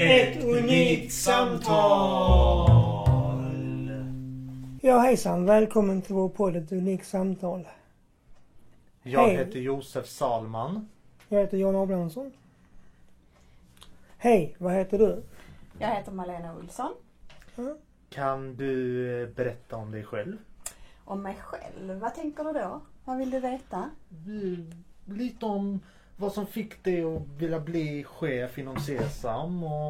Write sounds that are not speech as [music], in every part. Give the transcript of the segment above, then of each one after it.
Ett unikt samtal. Ja hejsan, välkommen till vår podd Ett unikt samtal. Jag Hej. heter Josef Salman. Jag heter Jan Abrahamsson. Hej, vad heter du? Jag heter Malena Olsson. Kan du eh, berätta om dig själv? Om mig själv, vad tänker du då? Vad vill du veta? Lite om vad som fick dig att vilja bli chef inom Sesam och...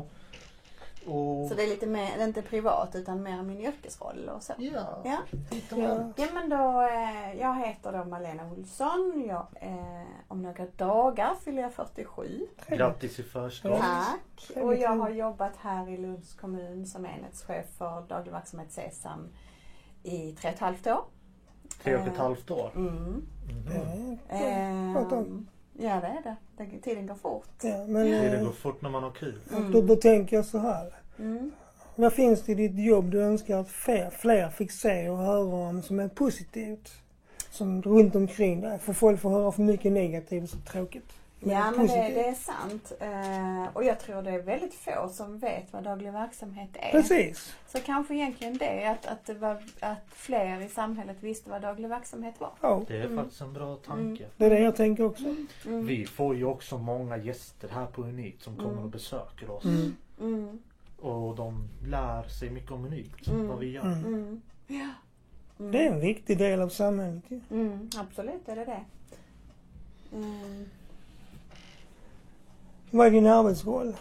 och Så det är lite mer, det är inte privat utan mer min yrkesroll och så. ja, Ja. Ja. men då, eh, jag heter då Malena Olsson. Jag, eh, om några dagar fyller jag 47. Grattis i förskott. Tack! Och jag har jobbat här i Lunds kommun som enhetschef för daglig verksamhet Sesam i tre och ett halvt år. Tre och ett halvt år. Mm. Mhm. Ja, bra tag. Ehm, ja det är det. det. Tiden går fort. Ja, men eh, går fort när man har kul. då, då tänker jag så här. Mm. Vad finns det i ditt jobb du önskar att fler, fler fick se och höra om som är positivt? Som runt omkring dig. För folk får höra för mycket negativt och tråkigt. Ja men det, det är sant. Eh, och jag tror det är väldigt få som vet vad daglig verksamhet är. Precis. Så kanske egentligen det, att, att, det var, att fler i samhället visste vad daglig verksamhet var. Ja, Det är faktiskt en bra tanke. det är det jag tänker också. Mm. Vi får ju också många gäster här på Unikt som kommer Mm. och besöker oss. Mm. Mm. Och de lär sig mycket om Unikt, Mm. vad vi gör. Mm. Mm. Ja. Mm. Det är en viktig del av samhället ju. Mm, absolut är det det. Mm. Vad är din arbetsroll?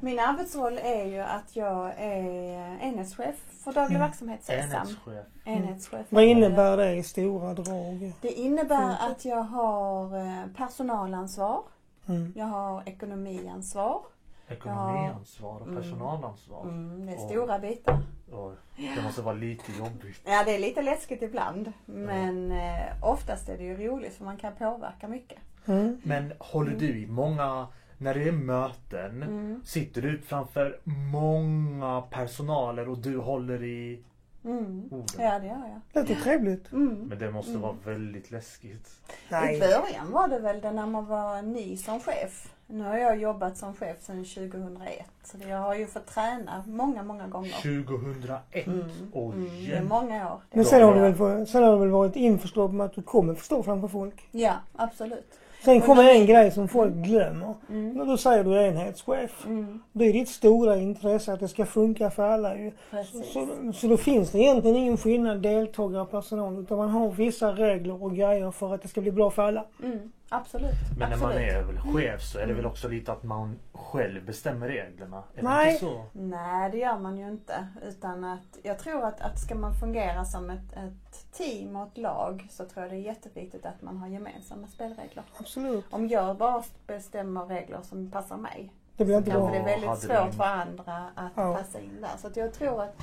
Min arbetsroll är ju att jag är enhetschef för daglig Mm. verksamhet Sesam. Enhetschef. Enhetschef. Vad innebär det i stora drag? Det innebär Funkar. att jag har eh, personalansvar. Mm. Jag har ekonomiansvar. Ekonomiansvar och Mm. personalansvar. Mm, det är Och- stora bitar. Och det måste vara lite jobbigt. Ja, det är lite läskigt ibland. Men eh, oftast är det ju roligt för man kan påverka mycket. Mm. Men håller du i många, när det är möten, Mm. sitter du många många personaler och du håller i Mm. orden? Ja, det gör jag. Låter trevligt. Mm. Men det måste Mm. vara väldigt läskigt. I början var det väl det när man var ny som chef. Nu har jag jobbat som chef sedan 2001. Så jag har ju fått träna många, många gånger. 2001? Mm. Oj Mm, det är många år. Men sen har, du väl, sen har du väl varit införstådd med att du kommer förstå framför folk? Ja, absolut. Sen kommer en grej som folk glömmer. Mm. När du säger du är enhetschef. Mm, Det är ditt stora intresse att det ska funka för alla ju. precis. Så, så då finns det egentligen ingen skillnad deltagare och personal. Utan man har vissa regler och grejer för att det ska bli bra för alla. Mm, absolut. Men när man absolut. är väl chef så är det väl också lite att man själv bestämmer reglerna? Är Nej. det inte så? Nej, det gör man ju inte. Utan att jag tror att, att ska man fungera som ett, ett team och ett lag så tror jag det är jätteviktigt att man har gemensamma spelregler. Absolut. Om jag bara bestämmer regler som passar mig Det blir så inte kanske bra. det är väldigt svårt för andra att Ja. passa in där. Så att jag tror att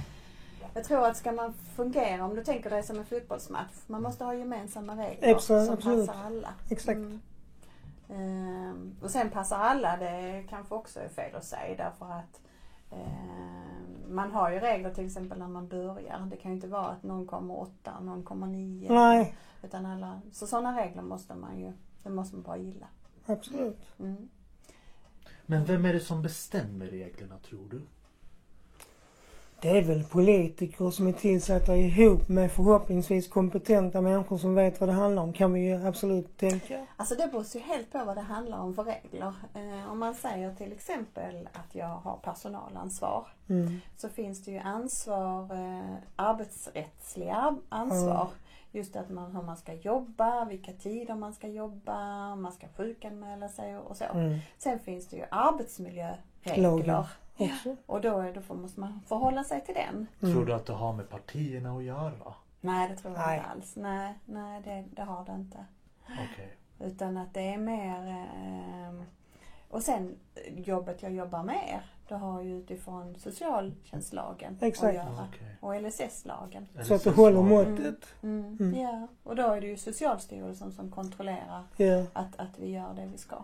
jag tror att ska man fungera, om du tänker dig som en fotbollsmatch, man måste ha gemensamma regler Exakt, som absolut. passar alla. Exakt. Mm. Ehm, och sen passar alla, det kanske också är fel att säga därför att ehm, man har ju regler till exempel när man börjar. Det kan ju inte vara att någon kommer åtta och någon kommer nio. Nej, Utan alla, så sådana regler måste man ju, det måste man bara gilla. absolut. Mm. Men vem är det som bestämmer reglerna tror du? Det är väl politiker som är tillsatta ihop med förhoppningsvis kompetenta människor som vet vad det handlar om kan vi ju absolut tänka. Alltså det beror ju helt på vad det handlar om för regler. Eh, om man säger till exempel att jag har personalansvar Mm. så finns det ju ansvar, eh, arbetsrättsliga ar- ansvar. Just att man, hur man ska jobba, vilka tider man ska jobba, om man ska sjukanmäla sig och, så. Mm. Sen finns det ju arbetsmiljöregler. Lagar. Också. Och då, är- då får, måste man förhålla sig till den. Mm. Tror du att det har med partierna att göra? Nej, det tror jag Nej. inte alls. Nej, nej det, det har det inte. Okej. Utan att det är mer... Eh, och sen eh, jobbet jag jobbar med, det har ju utifrån socialtjänstlagen Exakt. att göra. Okej. Och LSS-lagen. Så att det håller måttet. Mm. Mm. Ja, och då är det ju Socialstyrelsen som kontrollerar Ja. att, att vi gör det vi ska.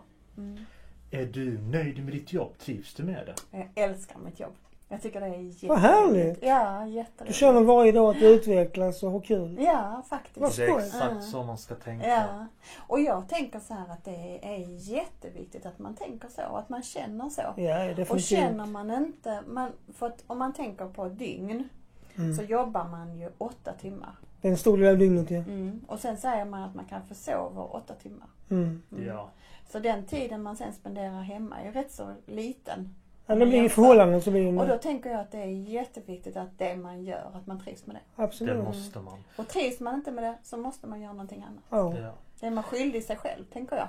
Är du nöjd med ditt jobb? Trivs du med det? Jag älskar mitt jobb. Jag tycker det är jätteroligt. Vad härligt. Ja, Du jätteroligt. känner varje dag att du utvecklas och har kul. Ja, Vad faktiskt. Det är exakt så man ska tänka. Ja. Och jag tänker så här att det är jätteviktigt att man tänker så, att man känner så. Ja, Och definitivt. känner man inte, man, för att om man tänker på dygn Mm. så jobbar man ju åtta timmar. Det är en stor del av dygnet ja. Mm. Och sen säger man att man kanske sover åtta timmar. Mm. Mm. Ja. Så den tiden man sen spenderar hemma är rätt så liten. Ja, det blir i förhållanden så blir Och då det tänker jag att det är jätteviktigt att det man gör, att man trivs med det. Det Absolut. måste man. Och trivs man inte med det så måste man göra någonting annat. Ja. Ja. Det är man skyldig sig själv, tänker jag.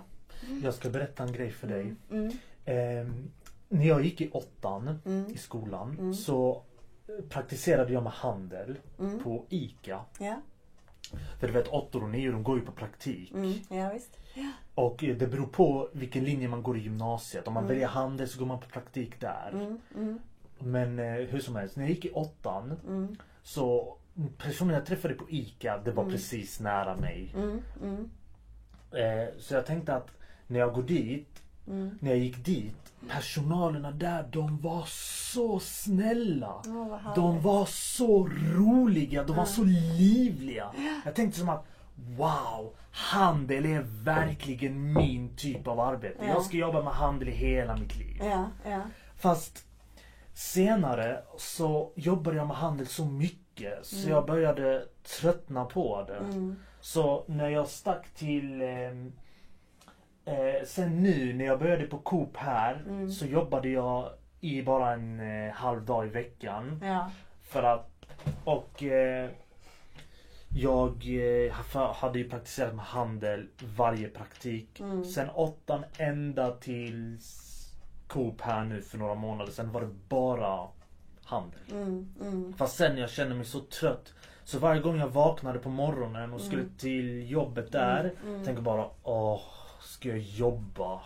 Jag ska berätta en grej för dig. Mm. Ehm, när jag gick i åttan Mm. i skolan Mm. så praktiserade jag med handel Mm. på ICA. Ja. För du vet åttor och nior de går ju på praktik. Mm. ja, visst. Och det beror på vilken linje man går i gymnasiet. Om man Mm. väljer handel så går man på praktik där. Mm. Mm. Men eh, hur som helst, när jag gick i åttan Mm. så personen jag träffade på ICA, det var Mm. precis nära mig. Mm. Mm. Eh, så jag tänkte att när jag går dit, Mm. när jag gick dit, personalerna där de var så snälla. Härligt. De var så roliga, de var Ja. så livliga. Jag tänkte som att Wow! Handel är verkligen min typ av arbete. Ja. Jag ska jobba med handel i hela mitt liv. Ja, ja. Fast senare så jobbade jag med handel så mycket så Mm. jag började tröttna på det. Mm. Så när jag stack till ehm, eh, Sen nu när jag började på Coop här Mm. så jobbade jag i bara en eh, halv dag i veckan. För att Och eh, Jag eh, ha- hade ju praktiserat med handel varje praktik. Mm. Sen åttan ända till Coop här nu för några månader sen var det bara handel. Mm. Mm. Fast sen jag kände mig så trött. Så varje gång jag vaknade på morgonen och skulle Mm. till jobbet där. Mm. Mm. Tänker bara åh, ska jag jobba?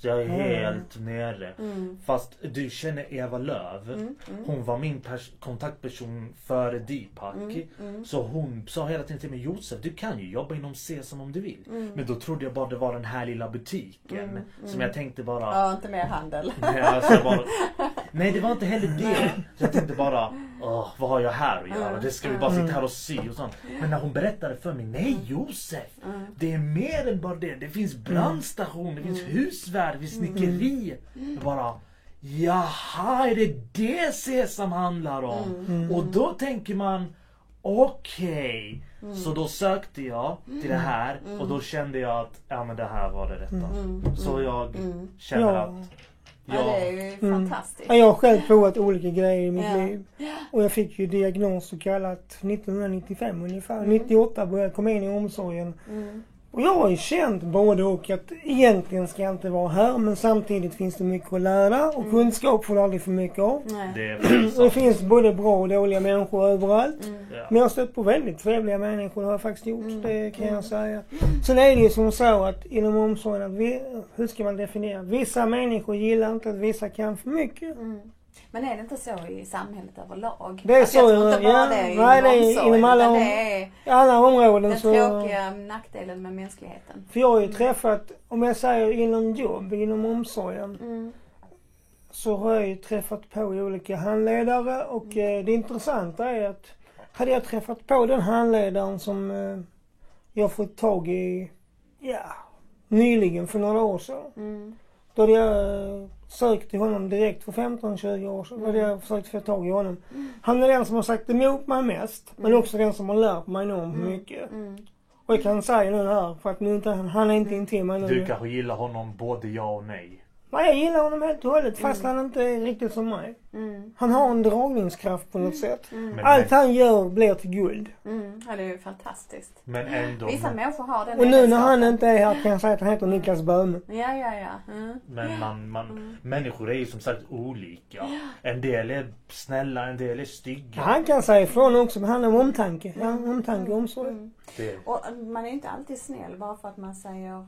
Så jag är Mm. helt nere. Mm. Fast du känner Eva Löv. Mm. Mm. Hon var min pers- kontaktperson före Deepak. Mm. Mm. Så hon sa hela tiden till mig Josef du kan ju jobba inom Sesam om du vill. Men då trodde jag bara det var den här lilla butiken. Som jag tänkte bara Ja, inte mer handel. [laughs] Nej, alltså bara, [laughs] nej det var inte heller det. Så jag tänkte bara, Åh, vad har jag här att göra? Det ska vi bara sitta här och sy och sånt. Men när hon berättade för mig, nej Josef! Det är mer än bara det. Det finns brandstation, det finns husvärd, det finns snickeri. Jag bara, jaha är det det Sesam handlar om? Mm. Och då tänker man, okej. Så då sökte jag till det här och då kände jag att, ja men det här var det rätta. Mm. Så jag Mm. känner Ja. att Ja, det är ju Mm. fantastiskt. Ja, jag har själv provat olika grejer i mitt Ja. liv. Och jag fick ju diagnos så kallat 1995 ungefär. Mm. 98 började jag komma in i omsorgen. Mm. Och jag har ju känt både och att egentligen ska jag inte vara här men samtidigt finns det mycket att lära och Mm. kunskap får du aldrig för mycket av. Nej. det [clears throat] det finns både bra och dåliga människor överallt. Mm. Ja. Men jag har stött på väldigt trevliga människor, det har jag faktiskt gjort. Mm. Det kan Mm. jag säga. Sen är det ju som så att inom omsorgen, att vi, hur ska man definiera? Vissa människor gillar inte att vissa kan för mycket. Mm. Men är det inte så i samhället överlag? Det är Att så, jag inte bara ja. det är Nej, det är inom alla om- det är alla områden den så... tråkiga nackdelen med mänskligheten. För jag har ju träffat, om jag säger inom jobb, inom omsorgen, Mm. så har jag ju träffat på olika handledare och eh, det intressanta är att hade jag träffat på den handledaren som eh, jag fått tag i, ja, nyligen för några år sedan. Mm. Då hade jag sökt till honom direkt för 15-20 år sedan. Då hade jag försökt få tag i honom. Han är den som har sagt emot mig mest, men Mm. också den som har lärt mig enormt mycket. Mm. Och jag kan säga nu här, för att nu inte, han är inte intill mig nu. Du kanske gillar honom både ja och nej. Nej, jag gillar honom helt och hållet fast han inte är riktigt som mig. Mm. Han har en dragningskraft på något sätt. Mm. Allt han gör blir till guld. Mm. Ja, det är ju fantastiskt. men ändå. Vissa människor har den Och nu när han inte är här kan jag säga att han heter Niklas Böhme. Ja, ja, ja. Mm. Men man, man, Mm. människor är ju som sagt olika. En del är snälla, en del är stygga. Han kan säga ifrån också, men han har omtanke. Ja, omtanke och omsorg. Mm. Det, Och man är inte alltid snäll bara för att man säger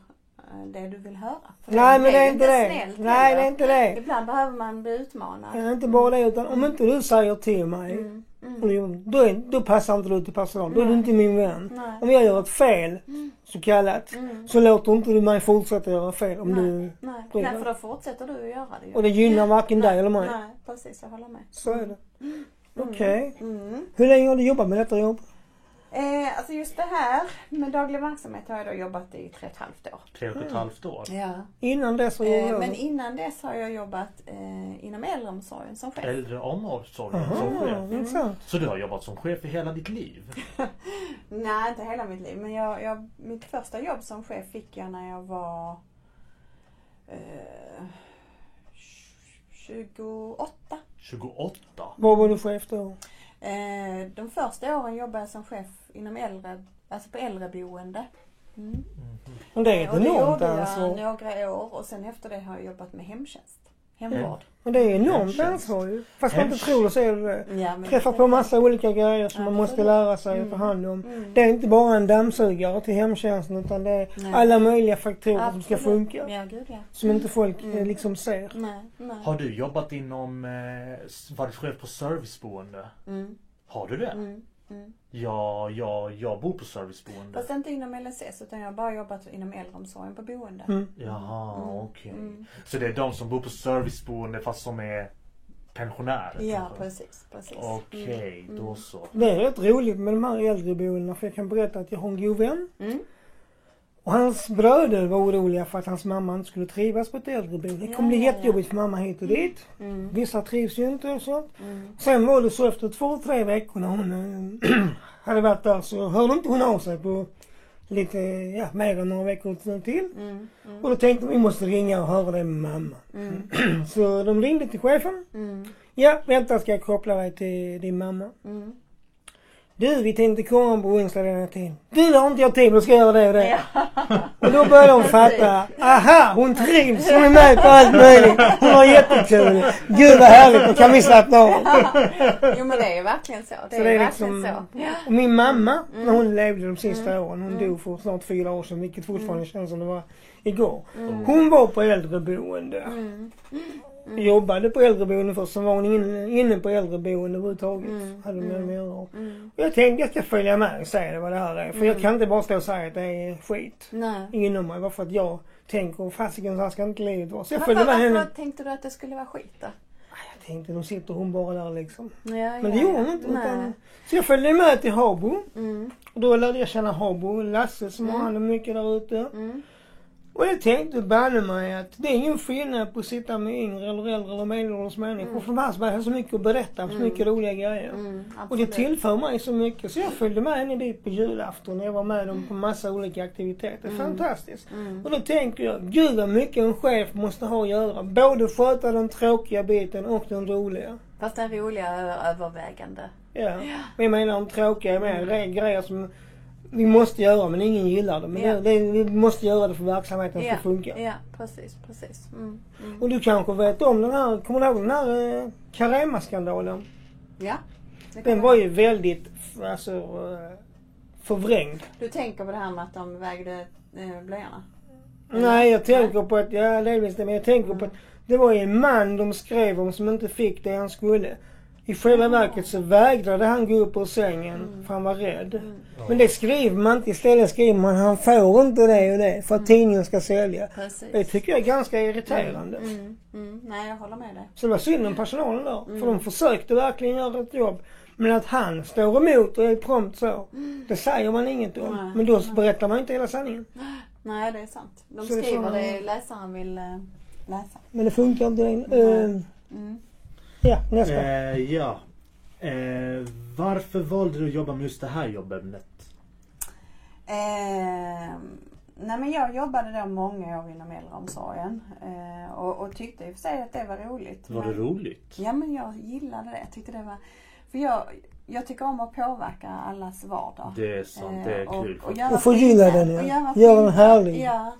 det du vill höra. För Nej men det är inte det. snällt Nej det är inte det. Ibland behöver man bli utmanad. Det är inte bara det utan om inte du säger till mig. Mm. Mm. Då, är, då passar inte du till personal. Då är du inte min vän. Nej. Om jag gör ett fel, Mm. så kallat, Mm. så låter inte du mig fortsätta göra fel. Om Nej. du, Nej. Nej, för då fortsätter du att göra det ju. och det gynnar varken dig eller mig. Nej, precis. Jag håller med. Så är det. Mm. Okej. Mm. Hur länge har du jobbat med detta jobb? Eh, alltså just det här med daglig verksamhet har jag då jobbat i tre och ett halvt år. Tre och ett halvt år. Ja. Innan dess var jag Eh, men innan dess har jag jobbat eh, inom äldreomsorgen som chef. Äldreomsorgen Aha, som chef. intressant. Så du har jobbat som chef i hela ditt liv? [laughs] Nej, inte hela mitt liv. Men jag, jag, mitt första jobb som chef fick jag när jag var eh, 28. 28? Var var du chef då? Eh, de första åren jobbade jag som chef inom äldre, alltså på äldreboende. Mm. Men det är ett och det enormt gjorde jag ansvar. några år och sen efter det har jag jobbat med hemtjänst. Hemvård. Men det är enormt ansvar ju. Fast man inte tror det så är det. Ja, Träffar på massa olika grejer som man måste Absolut. lära sig att ta Mm. hand om. Mm. Det är inte bara en dammsugare till hemtjänsten utan det är Nej. alla möjliga faktorer som ska Absolut. funka. Ja, gud ja. Som inte folk eh, Mm. liksom ser. Nej, nej. Har du jobbat inom, eh, varit chef på serviceboende? Mm, Har du det? Mm, mm. Ja, ja, jag bor på serviceboende. Fast inte inom LSS utan jag har bara jobbat inom äldreomsorgen på boende. Mm. Jaha, Mm, okej. mm. Så det är de som bor på serviceboende fast som är pensionärer? Ja, kanske? precis. precis. Okej, Mm, då mm. så. Det är rätt roligt med de här äldreboendena för jag kan berätta att jag har en god vän. Mm. Och hans bröder var oroliga för att hans mamma inte skulle trivas på ett äldreboende. Det kommer bli jättejobbigt för mamma hit och dit. Mm. Vissa trivs ju inte och sånt. Mm. Sen var det så efter två, tre veckor när hon eh, [clears throat] hade varit där så hörde inte hon av sig på lite, ja, mer än några veckor till. Mm. Mm. Och då tänkte vi måste ringa och höra det med mamma. Mm. [clears throat] Så de ringde till chefen. Mm. Ja, vänta ska jag koppla dig till din mamma. Mm. Du, vi tänkte komma på onsdag denna tid. Du, har inte jag tid, då ska jag göra det och det. Ja. Och då började de fatta. Aha, hon trivs, hon är med på allt möjligt. Hon har jättekul. Gud vad härligt, då kan vi slappna av. Jo men det är verkligen så. Det Så är, det är verkligen liksom- så. Och min mamma, Mm. när hon levde de sista Mm. åren, hon Mm. dog för snart fyra år sedan, vilket fortfarande känns som det var igår. Mm. Hon var på äldreboende. Mm. Jobbade på äldreboende först, sen var hon inne, inne på äldreboende överhuvudtaget. Mm. Hade med Mm. mig att göra. Mm. Och jag tänkte jag ska följa med och säga vad det här är. För jag Mm. kan inte bara stå och säga att det är skit Nej. inom mig. Bara för att jag tänker, fasiken så här ska inte livet vara. Så jag följde med henne. tänkte du att det skulle vara skit då? Jag tänkte, då sitter hon bara där liksom. Ja, Men ja, det gjorde hon inte. Utan, så jag följde med till Habo. Mm. Och då lärde jag känna Habo, Lasse som har Mm. hand om mycket där ute. Mm. Och jag tänkte banne mig att det är ingen skillnad på att sitta med yngre eller äldre eller medelålders människor. Mm. För här har så mycket att berätta, så Mm. mycket roliga grejer. Mm. Och det tillför mig så mycket. Så jag följde med henne dit på julafton. Jag var med dem på massa olika aktiviteter. Mm. Fantastiskt. Mm. Och då tänker jag, gud vad mycket en chef måste ha att göra. Både sköta den tråkiga biten och den roliga. Fast den roliga är övervägande. Ja. Men jag menar de tråkiga är med gre- grejer som vi måste göra men ingen gillar det. Men Ja. det, det, vi måste göra det för verksamheten ska Ja, funka. ja precis, precis. Mm. Mm. Och du kanske vet om den här, kommer du ihåg den här eh, Carema-skandalen? Ja. Den var ju väldigt, alltså, eh, förvrängd. Du tänker på det här med att de vägde eh, blöjorna? Nej, jag tänker på att, ja delvis det, men jag tänker på att det var ju en man de skrev om som inte fick det han skulle. I själva verket så vägrade han gå upp ur sängen för han var rädd. Mm. Men det skriver man inte. Istället skriver man han får inte det och det för att tidningen ska sälja. Precis. Det tycker jag är ganska irriterande. Mm. Mm. Nej, jag håller med dig. Så det var synd om personalen. Mm. För de försökte verkligen göra ett jobb. Men att han står emot och är prompt så. Det säger man inget om. Nej. Men då berättar man inte hela sanningen. Nej, det är sant. De Så det skriver så- det läsaren vill eh, läsa. Men det funkar inte. längre. Ja, nästa. Eh, ja. Eh, varför valde du att jobba med just det här jobbämnet? Eh, nej men jag jobbade då många år inom äldreomsorgen eh, och, och tyckte i och för sig att det var roligt. Var det men, roligt? Ja men jag gillade det. Jag tyckte det var, för jag, jag tycker om att påverka allas vardag. Det är sant, det är Eh, kul. och, och, göra Och förgylla den, ja. Och Göra den skillnad. härlig. Ja.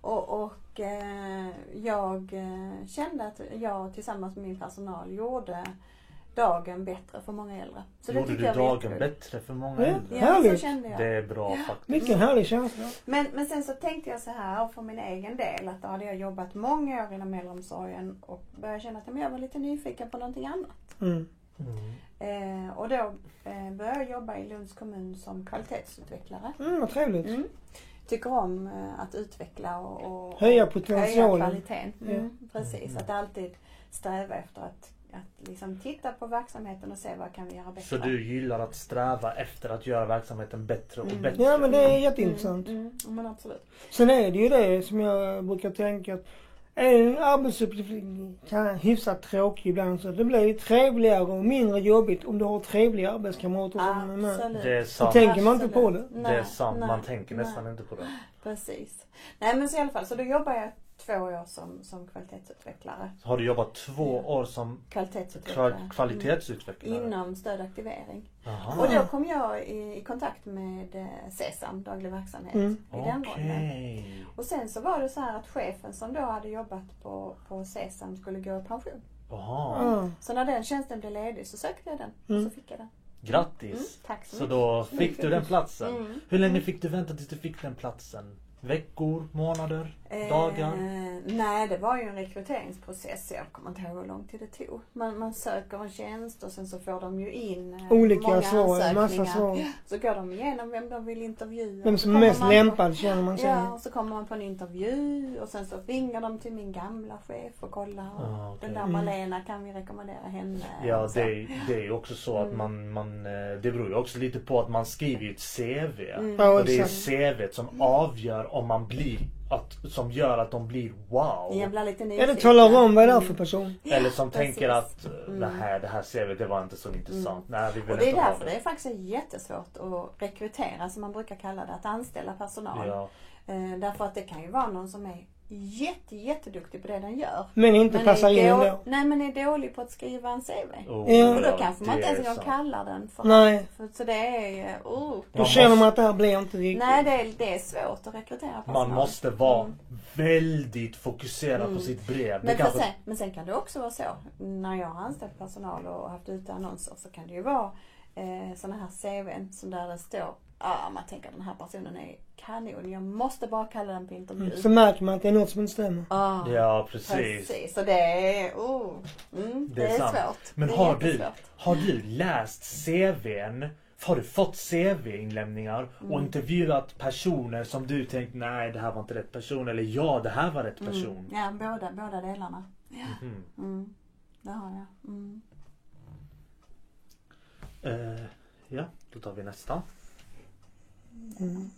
Och, och eh, jag eh, kände att jag tillsammans med min personal gjorde dagen bättre för många äldre. Så Gjorde du dagen bättre för många Ja. äldre? Ja, så kände jag. Det är bra faktiskt. Vilken härlig känsla. Men, men sen så tänkte jag så här för min egen del att då hade jag jobbat många år inom äldreomsorgen och började känna att ja, jag var lite nyfiken på någonting annat. Mm. Mm. Eh, och då eh, började jag jobba i Lunds kommun som kvalitetsutvecklare. Mm, vad trevligt. Mm. Tycker om eh, att utveckla och, och Höja potentialen. Höja kvaliteten. Mm, Precis, Mm. att alltid sträva efter att, att liksom titta på verksamheten och se vad kan vi göra bättre. Så du gillar att sträva efter att göra verksamheten bättre och Mm. bättre? Ja men det är jätteintressant. Mm, mm, men absolut. Sen är det ju det som jag brukar tänka att en arbetsuppgift kan vara hyfsat tråkig ibland så det blir trevligare och mindre jobbigt om du har trevliga arbetskamrater som är med. Det är Så sant. tänker man inte på det. det är sant. nej, Man tänker nej. nästan inte på det. Precis. Nej men så i alla fall, så då jobbar jag två år som, som kvalitetsutvecklare. Så har du jobbat två år som Kvalitetsutvecklare. kva- kvalitetsutvecklare? Mm. Inom stödaktivering. Jaha. Och då kom jag i, i kontakt med eh, SESAM, daglig verksamhet, Mm. i den rollen. Okej. Och sen så var det så här att chefen som då hade jobbat på, på SESAM skulle gå i pension. Ja. Så när den tjänsten blev ledig så sökte jag den Mm. och så fick jag den. Mm, Grattis! tack så Så mycket. då fick du den platsen. Mm. Hur länge fick du vänta tills du fick den platsen? Veckor? Månader? Dagar? Eh, nej, det var ju en rekryteringsprocess. Jag kommer inte ihåg hur lång tid det tog. Man, man söker en tjänst och sen så får de ju in eh, Olika många svar, massa svar. Så går de igenom vem de vill intervjua. Vem Så som är kommer mest man på- lämpad känner man sig. Ja, och så kommer man på en intervju och sen så ringer de till min gamla chef och kollar. Ah, okej. Den där Mm. Malena, kan vi rekommendera henne? Ja, det är, det är ju också så att Mm. man, man, eh, det beror ju också lite på att man skriver ju ett CV. Mm. Och det är. CVt som avgör om man blir, att, som gör att de blir wow. Blir lite Ja, nyfiken. det talar om vad det är för Mm. person. Eller som [laughs] precis. tänker att eh, Mm. det, här, det här CVt det var inte så intressant. Nej, vi vill Och det är inte därför det är faktiskt jättesvårt att rekrytera, som man brukar kalla det, att anställa personal. Ja. Eh, därför att det kan ju vara någon som är jätte, jätteduktig på det den gör. Men inte passar in då- ändå. Nej men är dålig på att skriva en CV. Oh, Ja. Och då kanske man inte ens en kallar den för, Nej. för Så det är, oh. Då Man känner man att det här blir inte riktigt. Nej det är, det är svårt att rekrytera personal. Man måste vara Mm. väldigt fokuserad Mm. på sitt brev. Men, kanske, sen, men sen kan det också vara så, när jag har anställt personal och haft ute annonser så kan det ju vara eh, sådana här CVn som där det står, ah, man tänker den här personen är kanon, jag måste bara kalla den på intervju. Mm. Så märker man att det är något som inte stämmer. Ah, ja, precis. precis. Så det är, oh, mm, det, Det är är, sant. svårt. Men har du, har du läst CVn? Har du fått CV-inlämningar och Mm. intervjuat personer som du tänkt nej det här var inte rätt person eller ja det här var rätt person? Mm, ja, båda, båda delarna. Mhm. Mm, det har jag. Mm. Eh, ja, då tar vi nästa. Mm.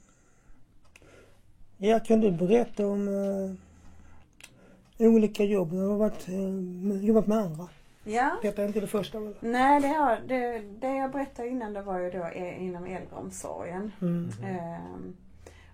Ja, kan du berätta om eh, olika jobb? Du har varit, eh, jobbat med andra. Ja. Detta är inte det första väl? Nej, det, har, det, det jag berättade innan det var ju då eh, inom äldreomsorgen. Mm. Ehm,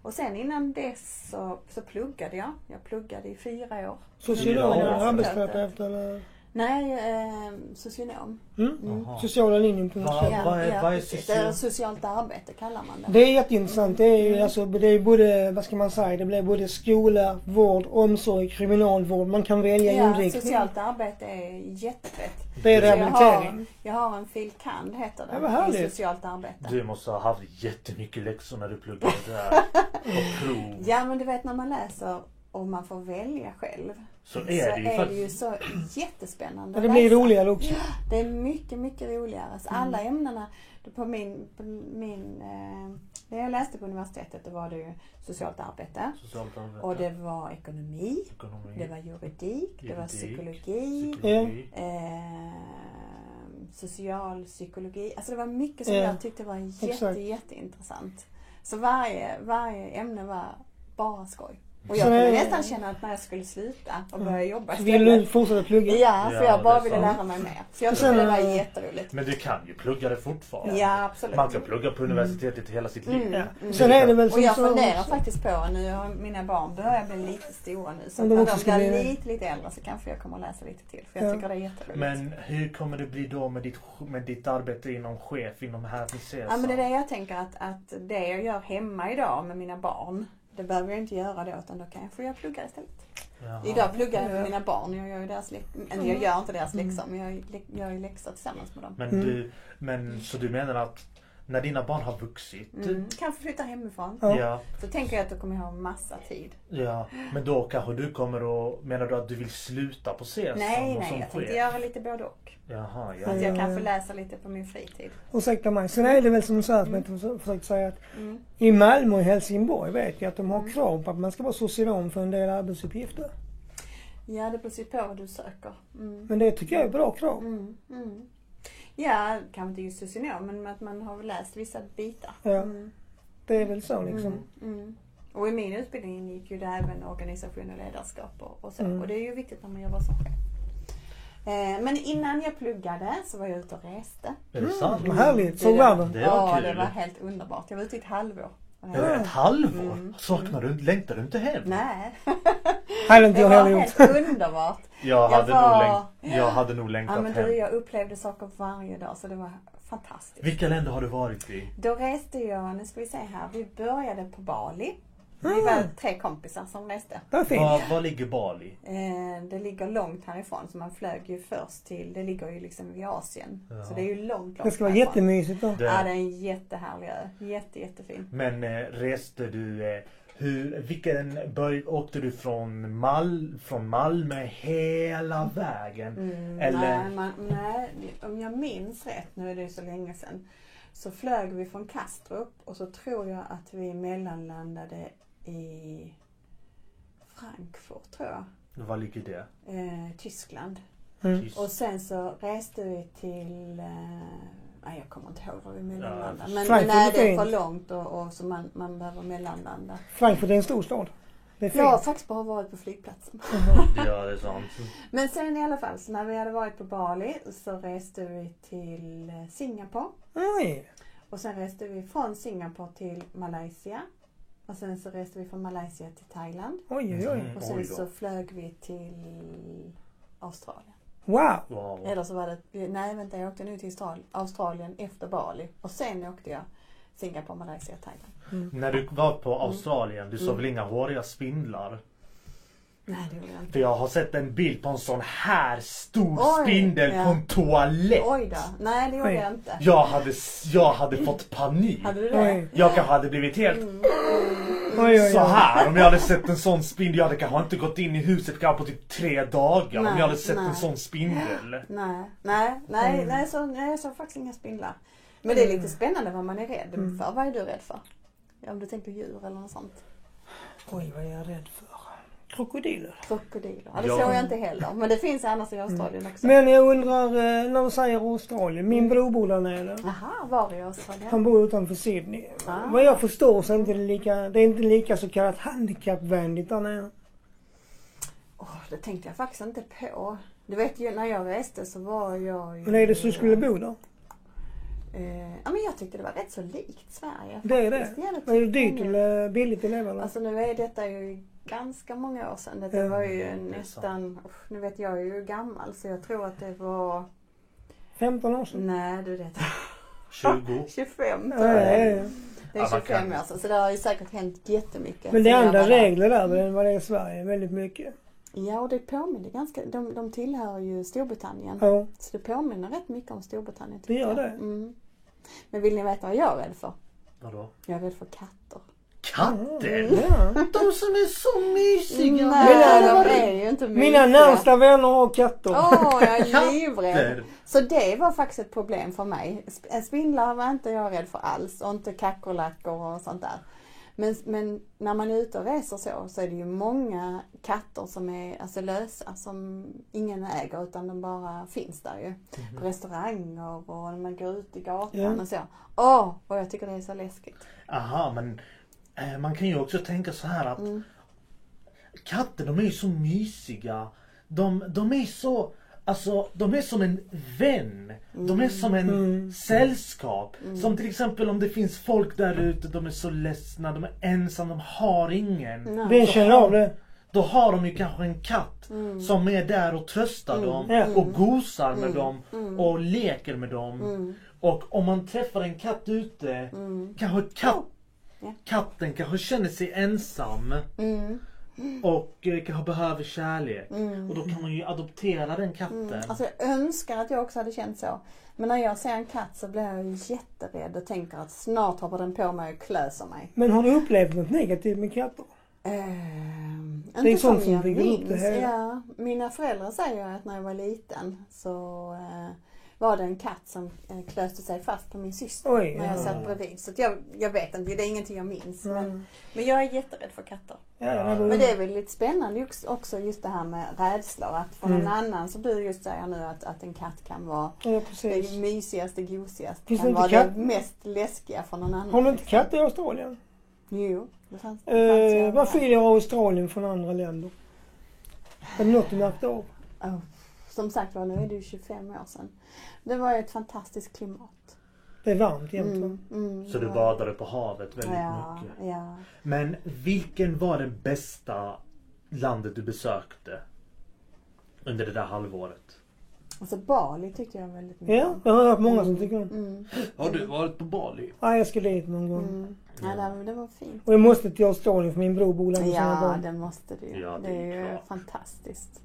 och sen innan dess så, så pluggade jag. Jag pluggade i fyra år. Socionom, Ja. arbetsterapeut eller? Nej, eh, socionom. Mm. Mm. Sociala linjen på något Ja. sätt. vad är- vad är är socialt arbete kallar man det. Det är jätteintressant. Det är ju Mm. alltså, det är både, vad ska man säga, det blir både skola, vård, omsorg, kriminalvård. Man kan välja ja, inriktning. socialt arbete är jättefett. Det är Så jag rehabilitering. har, jag har en fil. kand heter Ja, det, i härligt. socialt arbete. Du måste ha haft jättemycket läxor när du pluggade där. Och [laughs] prov. Ja men du vet när man läser och man får välja själv. Så är så det ju är det faktiskt. ju så jättespännande Ja, det blir roligare också. Det är mycket, mycket roligare. Så alla Mm. ämnena på min, på min eh, det jag läste på universitetet då var det ju socialt arbete. Socialt arbete. Och det var ekonomi. ekonomi. Det var juridik. Det var psykologi. psykologi. Eh, social psykologi. Alltså det var mycket som Ja, jag tyckte var jätte, exakt. jätteintressant. Så varje, varje ämne var bara skoj. Och jag kunde nästan känna att när jag skulle sluta och börja jobba Så vill du istället. fortsätta plugga? Ja, för Ja, jag bara ville lära mig mer. Så jag tyckte det var eh, jätteroligt. Men du kan ju plugga det fortfarande. Ja, absolut. Man kan plugga på universitetet hela sitt liv. Mm, Ja. mm. Sen är det väl Och jag funderar också- faktiskt på, nu har mina barn börjar bli lite stora nu, så när de blir bli- lite, lite äldre så kanske jag kommer att läsa lite till. För jag Ja. tycker det är jätteroligt. Men hur kommer det bli då med ditt, med ditt arbete inom chef inom här CSAM? Ja men det är det jag tänker att, att det jag gör hemma idag med mina barn det behöver jag inte göra då utan då kan jag få göra plugga istället. Jaha. Idag pluggar jag Ja. med mina barn. Jag gör ju deras jag gör inte deras läxor men jag gör ju läxor tillsammans med dem. Men Mm. du, men så du menar att när dina barn har vuxit. Mm. Kanske flytta hemifrån. Ja. Ja, Så tänker jag att då kommer ha massa tid. ja. Men då kanske du kommer att, menar du att du vill sluta på CSAM Nej, och nej, som jag tänkte göra lite både och. Jaha, Så ja. att jag Ja, kan ja. få läsa lite på min fritid. Ursäkta mig. Sen är det väl som du sa, som jag förs- försökte säga att Mm. i Malmö och Helsingborg vet jag att de har Mm. krav på att man ska vara socionom för en del arbetsuppgifter. Ja, det beror på vad du söker. Mm. Men det tycker jag är bra krav. Mm. Mm. Ja, kanske inte just socionom men att man har läst vissa bitar. Ja. Mm. Det är väl så liksom. Mm. Mm. Och i min utbildning ingick ju det även organisation och ledarskap och, och så. Mm. Och det är ju viktigt när man jobbar som chef. Eh, men innan jag pluggade så var jag ute och reste. Är det sant? Vad härligt. Så Det var- världen. Det ja, var det var helt underbart. Jag var ute i ett halvår. Det ett halvår? Mm. Saknar du, längtar du inte hem? Nej, [laughs] Hade inte det jag var heller gjort. helt underbart. Jag, Jag hade var- nog längt, jag hade nog längtat Ja men hem. du, jag upplevde saker varje dag så det var fantastiskt. Vilka länder har du varit i? Då reste jag, nu ska vi se här, vi började på Bali. Vi var tre kompisar som reste. Fint. Var, var ligger Bali? Eh, det ligger långt härifrån så man flög ju först till, det ligger ju liksom i Asien. Ja. Så det är ju långt, långt Det ska vara härifrån. jättemysigt då. Det- Ja det är en jättehärlig ö. Jätte, jättefin. Men eh, reste du, eh, hur, vilken börj, åkte du från, Mal, från Malmö hela vägen? Mm, Eller- nej, man, nej, om jag minns rätt, nu är det ju så länge sedan. Så flög vi från Kastrup och så tror jag att vi mellanlandade i Frankfurt tror jag. Var ligger det? Eh, Tyskland. Mm. Och sen så reste vi till, eh, nej jag kommer inte ihåg var vi mellanlandade. Ja, men, Frankfurt nej, är det är för långt och, och så man, man behöver mellanlanda. Frankfurt är en stor stad. Jag har faktiskt bara varit på flygplatsen. [laughs] Ja, det är sant. Men sen i alla fall, så när vi hade varit på Bali så reste vi till eh, Singapore. Oj. Och sen reste vi från Singapore till Malaysia. Och sen så reste vi från Malaysia till Thailand. Oj, oj, oj. Mm. Och sen Oj så flög vi till Australien. Wow. Wow. Eller så var det, nej vänta jag åkte nu till Austral- Australien efter Bali. Och sen åkte jag Singapore, Malaysia, Thailand. När du var på Australien, du såg Mm. väl inga håriga spindlar? Nej det gjorde jag inte. För jag har sett en bild på en sån här stor Oj, spindel ja. på en toalett. Oj då. Nej det gjorde Oj. jag inte. Jag hade, jag hade fått panik. Hade du det? Oj. Jag kanske hade blivit helt Mm. Oj, oj, så här om jag hade sett en sån spindel. Jag hade kanske inte gått in i huset kanske på typ tre dagar om Nej, jag hade sett nej. en sån spindel. Nej, nej, nej, Mm. nej, så, nej jag såg faktiskt inga spindlar. Men det är lite spännande vad man är rädd Mm. för. Vad är du rädd för? Om du tänker djur eller något sånt. Oj, vad är jag rädd för? Krokodiler. Krokodiler. Ja, det Ja. såg jag inte heller. Men det finns annars i Australien också. Men jag undrar, eh, när du säger Australien. Min bror bor där nere. Jaha, var i Australien? Han bor utanför Sydney. Ah. Vad jag förstår så är det inte lika, det är inte lika så kallat handikappvänligt där nere. Åh, det tänkte jag faktiskt inte på. Du vet ju, när jag reste så var jag ju... Men är det så du skulle bo där? Eh, ja, men jag tyckte det var rätt så likt Sverige. Det är det. faktiskt. Jävligt Är det dyrt eller billigt att leva? Alltså nu är detta ju ganska många år sedan. Det Ja. var ju nästan, usch, nu vet jag är ju gammal så jag tror att det var, 15 år sedan? nej du vet, 20. 25 [laughs] Ja, tror ja, jag. ja. Det Ja, är man 25 kan- år sedan så det har ju säkert hänt jättemycket. Men det är andra där. regler där än vad det är i Sverige. Väldigt mycket. Ja och det påminner ganska, de, de tillhör ju Storbritannien. Ja. Så det påminner rätt mycket om Storbritannien. Det gör jag. det. Mm. Men vill ni veta vad jag är rädd för? Vadå? Jag är rädd för katter. Katter? Ja. De som är så mysiga! Nej, Mina- de är ju inte mysiga. Mina närmsta vänner har katter. Åh, jag är [laughs] livrädd. Katter. Så det var faktiskt ett problem för mig. Sp- Spindlar var inte jag rädd för alls och inte kackerlackor och sånt där. Men, men när man är ute och reser så, så är det ju många katter som är alltså, lösa, som ingen äger utan de bara finns där ju. På restauranger och när man går ut i gatan Ja. och så. Åh, och jag tycker det är så läskigt. Aha, men eh, man kan ju också tänka så här att Mm. katter de är ju så mysiga. De, de är så, alltså de är som en vän. De är som en Mm. sällskap. Som till exempel om det finns folk där ute, de är så ledsna, de är ensamma, de har ingen. Nej. Det känner av det. Då har de ju kanske en katt Mm. som är där och tröstar dem Ja. och gosar med Mm. dem Mm. och leker med dem. Mm. Och om man träffar en katt ute, Mm. kanske katt, Ja. Katten kanske känner sig ensam Mm. och eh, kanske behöver kärlek. Mm. Och då kan man ju adoptera den katten. Mm. Alltså jag önskar att jag också hade känt så. Men när jag ser en katt så blir jag jätterädd och tänker att snart hoppar den på mig och klöser mig. Men har du upplevt något negativt med katter? Ehm, Det är inte sånt som som jag bygger upp minns. det hela. Ja, mina föräldrar säger att när jag var liten så eh, var det en katt som eh, klöste sig fast på min syster Oj, när jag ja. satt bredvid. Så jag, jag vet inte, det är ingenting jag minns. Men, Mm. men jag är jätterädd för katter. Ja, Men det är väl lite spännande också- just det här med rädslor. Att för någon Mm. annan som du just säger nu att, att en katt kan vara Ja, det mysigaste, gosigaste. Finns kan vara katt- det mest läskiga för någon annan. Har du inte katter i Australien? Jo, det fanns, det fanns Eh, vad skiljer Australien från andra länder? Är det något du märkt av? Oh, som sagt var, nu är det ju 25 år sedan. Det var ett fantastiskt klimat. Det är varmt jämt? Mm, mm, Så du badade på havet väldigt ja, mycket. Ja. Men vilken var det bästa landet du besökte? Under det där halvåret? Alltså Bali tyckte jag väldigt mycket Ja, jag har hört många som tycker om. Mm, Har du varit på Bali? Ja, jag ska dit någon gång. mm. Ja, det, var- det var fint. Och jag måste till Australien för min bror bor där med sina Ja, barn. det måste du. Ja, det, det är är ju fantastiskt.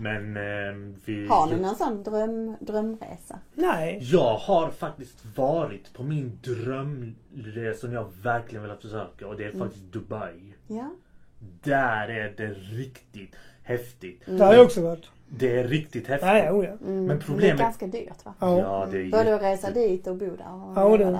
Men eh, vi... Har ni någon sån dröm, drömresa? Nej. Jag har faktiskt varit på min drömresa som jag verkligen velat försöka och det är Mm. faktiskt Dubai. Ja. Där är det riktigt häftigt. Det har jag också varit. Det är riktigt häftigt. Ja, ja, oh, ja. Mm. Men problemet- Det är ganska dyrt va? Ja. Ja, det är Både att resa dit och bo där och Ja, det- där.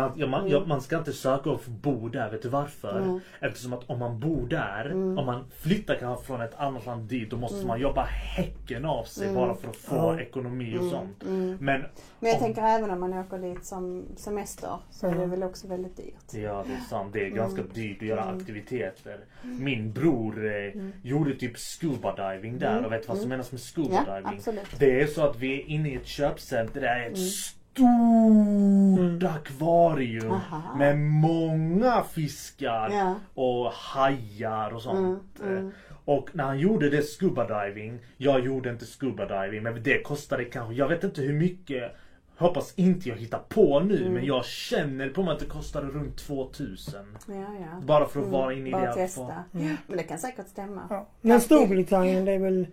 Man, ja, man, ja, man ska inte söka och bo där. Vet du varför? Mm. Eftersom att om man bor där, om man flyttar kanske från ett annat land dit, då måste man jobba häcken av sig bara för att få Ja. ekonomi och sånt. Mm. Men Men jag om- tänker även om man åker dit som semester så är det Mm. väl också väldigt dyrt. Ja, det är sant. Det är ganska Mm. dyrt att göra aktiviteter. Min bror eh, gjorde typ scuba diving där. Och vet du vad som menas med scuba Mm. Ja, diving? absolut. Det är så att vi är inne i ett köpcenter. Det är ett Mm. stort akvarium Aha. med många fiskar Ja. och hajar och sånt. Mm, mm. Och när han gjorde det scuba diving, jag gjorde inte scuba diving men det kostade kanske, jag vet inte hur mycket Hoppas inte jag hittar på nu Mm. men jag känner på mig att det kostade runt 2000. Ja, ja. Bara för att Mm, vara inne i Bara det. testa. akvariet. Ja, men det kan säkert stämma. Ja. Men Storbritannien, det är väl...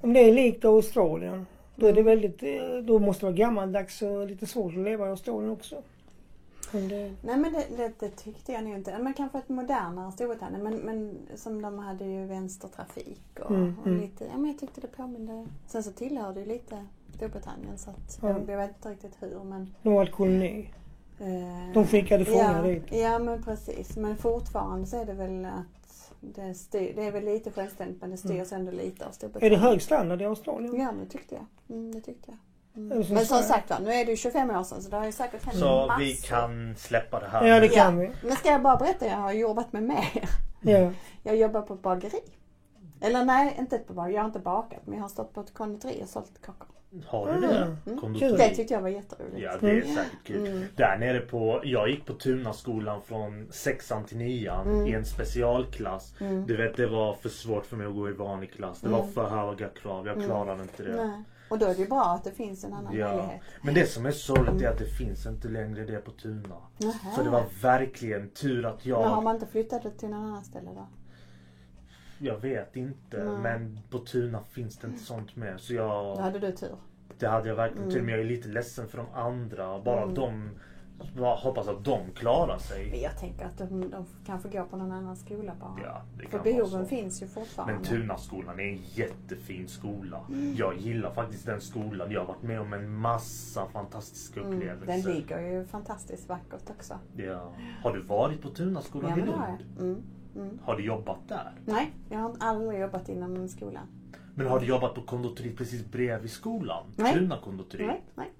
Om det är likt Australien, då är det väldigt... eh, Då måste det vara gammaldags och lite svårt att leva i Australien också. Men det, Nej men det, det, det tyckte jag nog inte. Men kanske ett modernare Storbritannien. Men, men som de hade ju vänstertrafik och, Mm, och mm. lite, ja men jag tyckte det påminde. Sen så tillhör det ju lite Storbritannien så att Ja. jag vet inte riktigt hur men. de var ett koloni. eh, De skickade fångar ja, dit. Ja men precis. Men fortfarande så är det väl att det, styr, det är väl lite självständigt men det styrs ändå lite av Är Storbritannien. det hög standard i Australien? Ja men det tyckte jag. Mm, det tyckte jag. Är Mm. som Men som sagt var, nu är det ju 25 år sedan så det har ju säkert hänt Så massor. vi kan släppa det här. Ja, det kan Ja. vi. Men ska jag bara berätta, jag har jobbat med mer. Ja. [laughs] Jag jobbar på ett bageri. Eller nej, inte på bageri. Jag har inte bakat men jag har stått på ett konditori och sålt kakor. Har du det? Mm. Konditori? Det tyckte jag var jätteroligt. Ja, det är Mm. säkert kul. Mm. Där nere på, jag gick på Tunaskolan från sexan till nian i en specialklass. Mm. Du vet, det var för svårt för mig att gå i vanlig klass. Det var Mm. för höga krav. Jag klarade inte det. Nej. Och då är det bra att det finns en annan Ja. möjlighet. Men det som är sorgligt är att det finns inte längre det på Tuna. Nähä. Så det var verkligen tur att Men har jag, man inte flyttat det till någon annan ställe då? Jag vet inte, Nej. men på Tuna finns det inte sånt mer. Så jag, Då hade du tur. det hade jag verkligen Mm. tur. Men jag är lite ledsen för de andra. Bara Mm. de, bara hoppas att de klarar Men sig. jag tänker att de, de kan få gå på någon annan skola bara. Ja, det För kan vara behoven finns ju fortfarande. Men Tunaskolan är en jättefin skola. Mm. Jag gillar faktiskt den skolan. Jag har varit med om en massa fantastiska Mm, upplevelser. den ligger ju fantastiskt vackert också. Ja. Har du varit på Tunaskolan Ja, i men det har Lund? jag. Mm, mm. Har du jobbat där? Nej, jag har aldrig jobbat inom skolan. Men har du jobbat på konditoriet precis bredvid skolan? Nej. Tuna konditori? Nej, nej.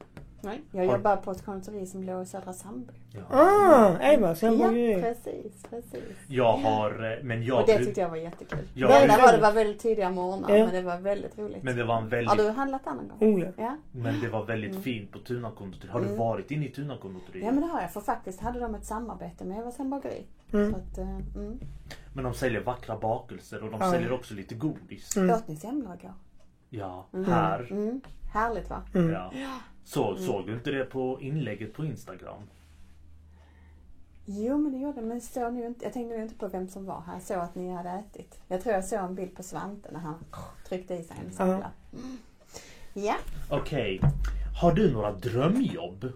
Nej. Jag Har- jobbar på ett konditori som låg i Södra Sandby. Ja. Ah, Eva, sen Ja, ju... precis, precis. Jag har, eh, men jag... och det tyckte jag var jättekul. Ja, det enda var det var väldigt tidiga morgnar Ja. men det var väldigt roligt. Men det var en Har väldigt, du handlat där någon gång? Oh ja. Ja. men det var väldigt fint på Tuna konditori. Har du Mm. varit inne i Tuna konditori? ja men det har jag för faktiskt hade de ett samarbete med Eversen bageri. Mm. Så att, eh, mm. Men de säljer vackra bakelser och de Ja. säljer också lite godis. Mm. Åt ni semlor igår? Ja, Mm. här. Mm. Härligt va? Mm. Ja. Så, Såg du inte det på inlägget på Instagram? Jo men det gjorde men såg nu inte, jag tänkte nu inte på vem som var här. Jag såg att ni hade ätit. Jag tror jag såg en bild på Svante när han tryckte i sig en semla. Mm. Ja, Okej. Har du några drömjobb?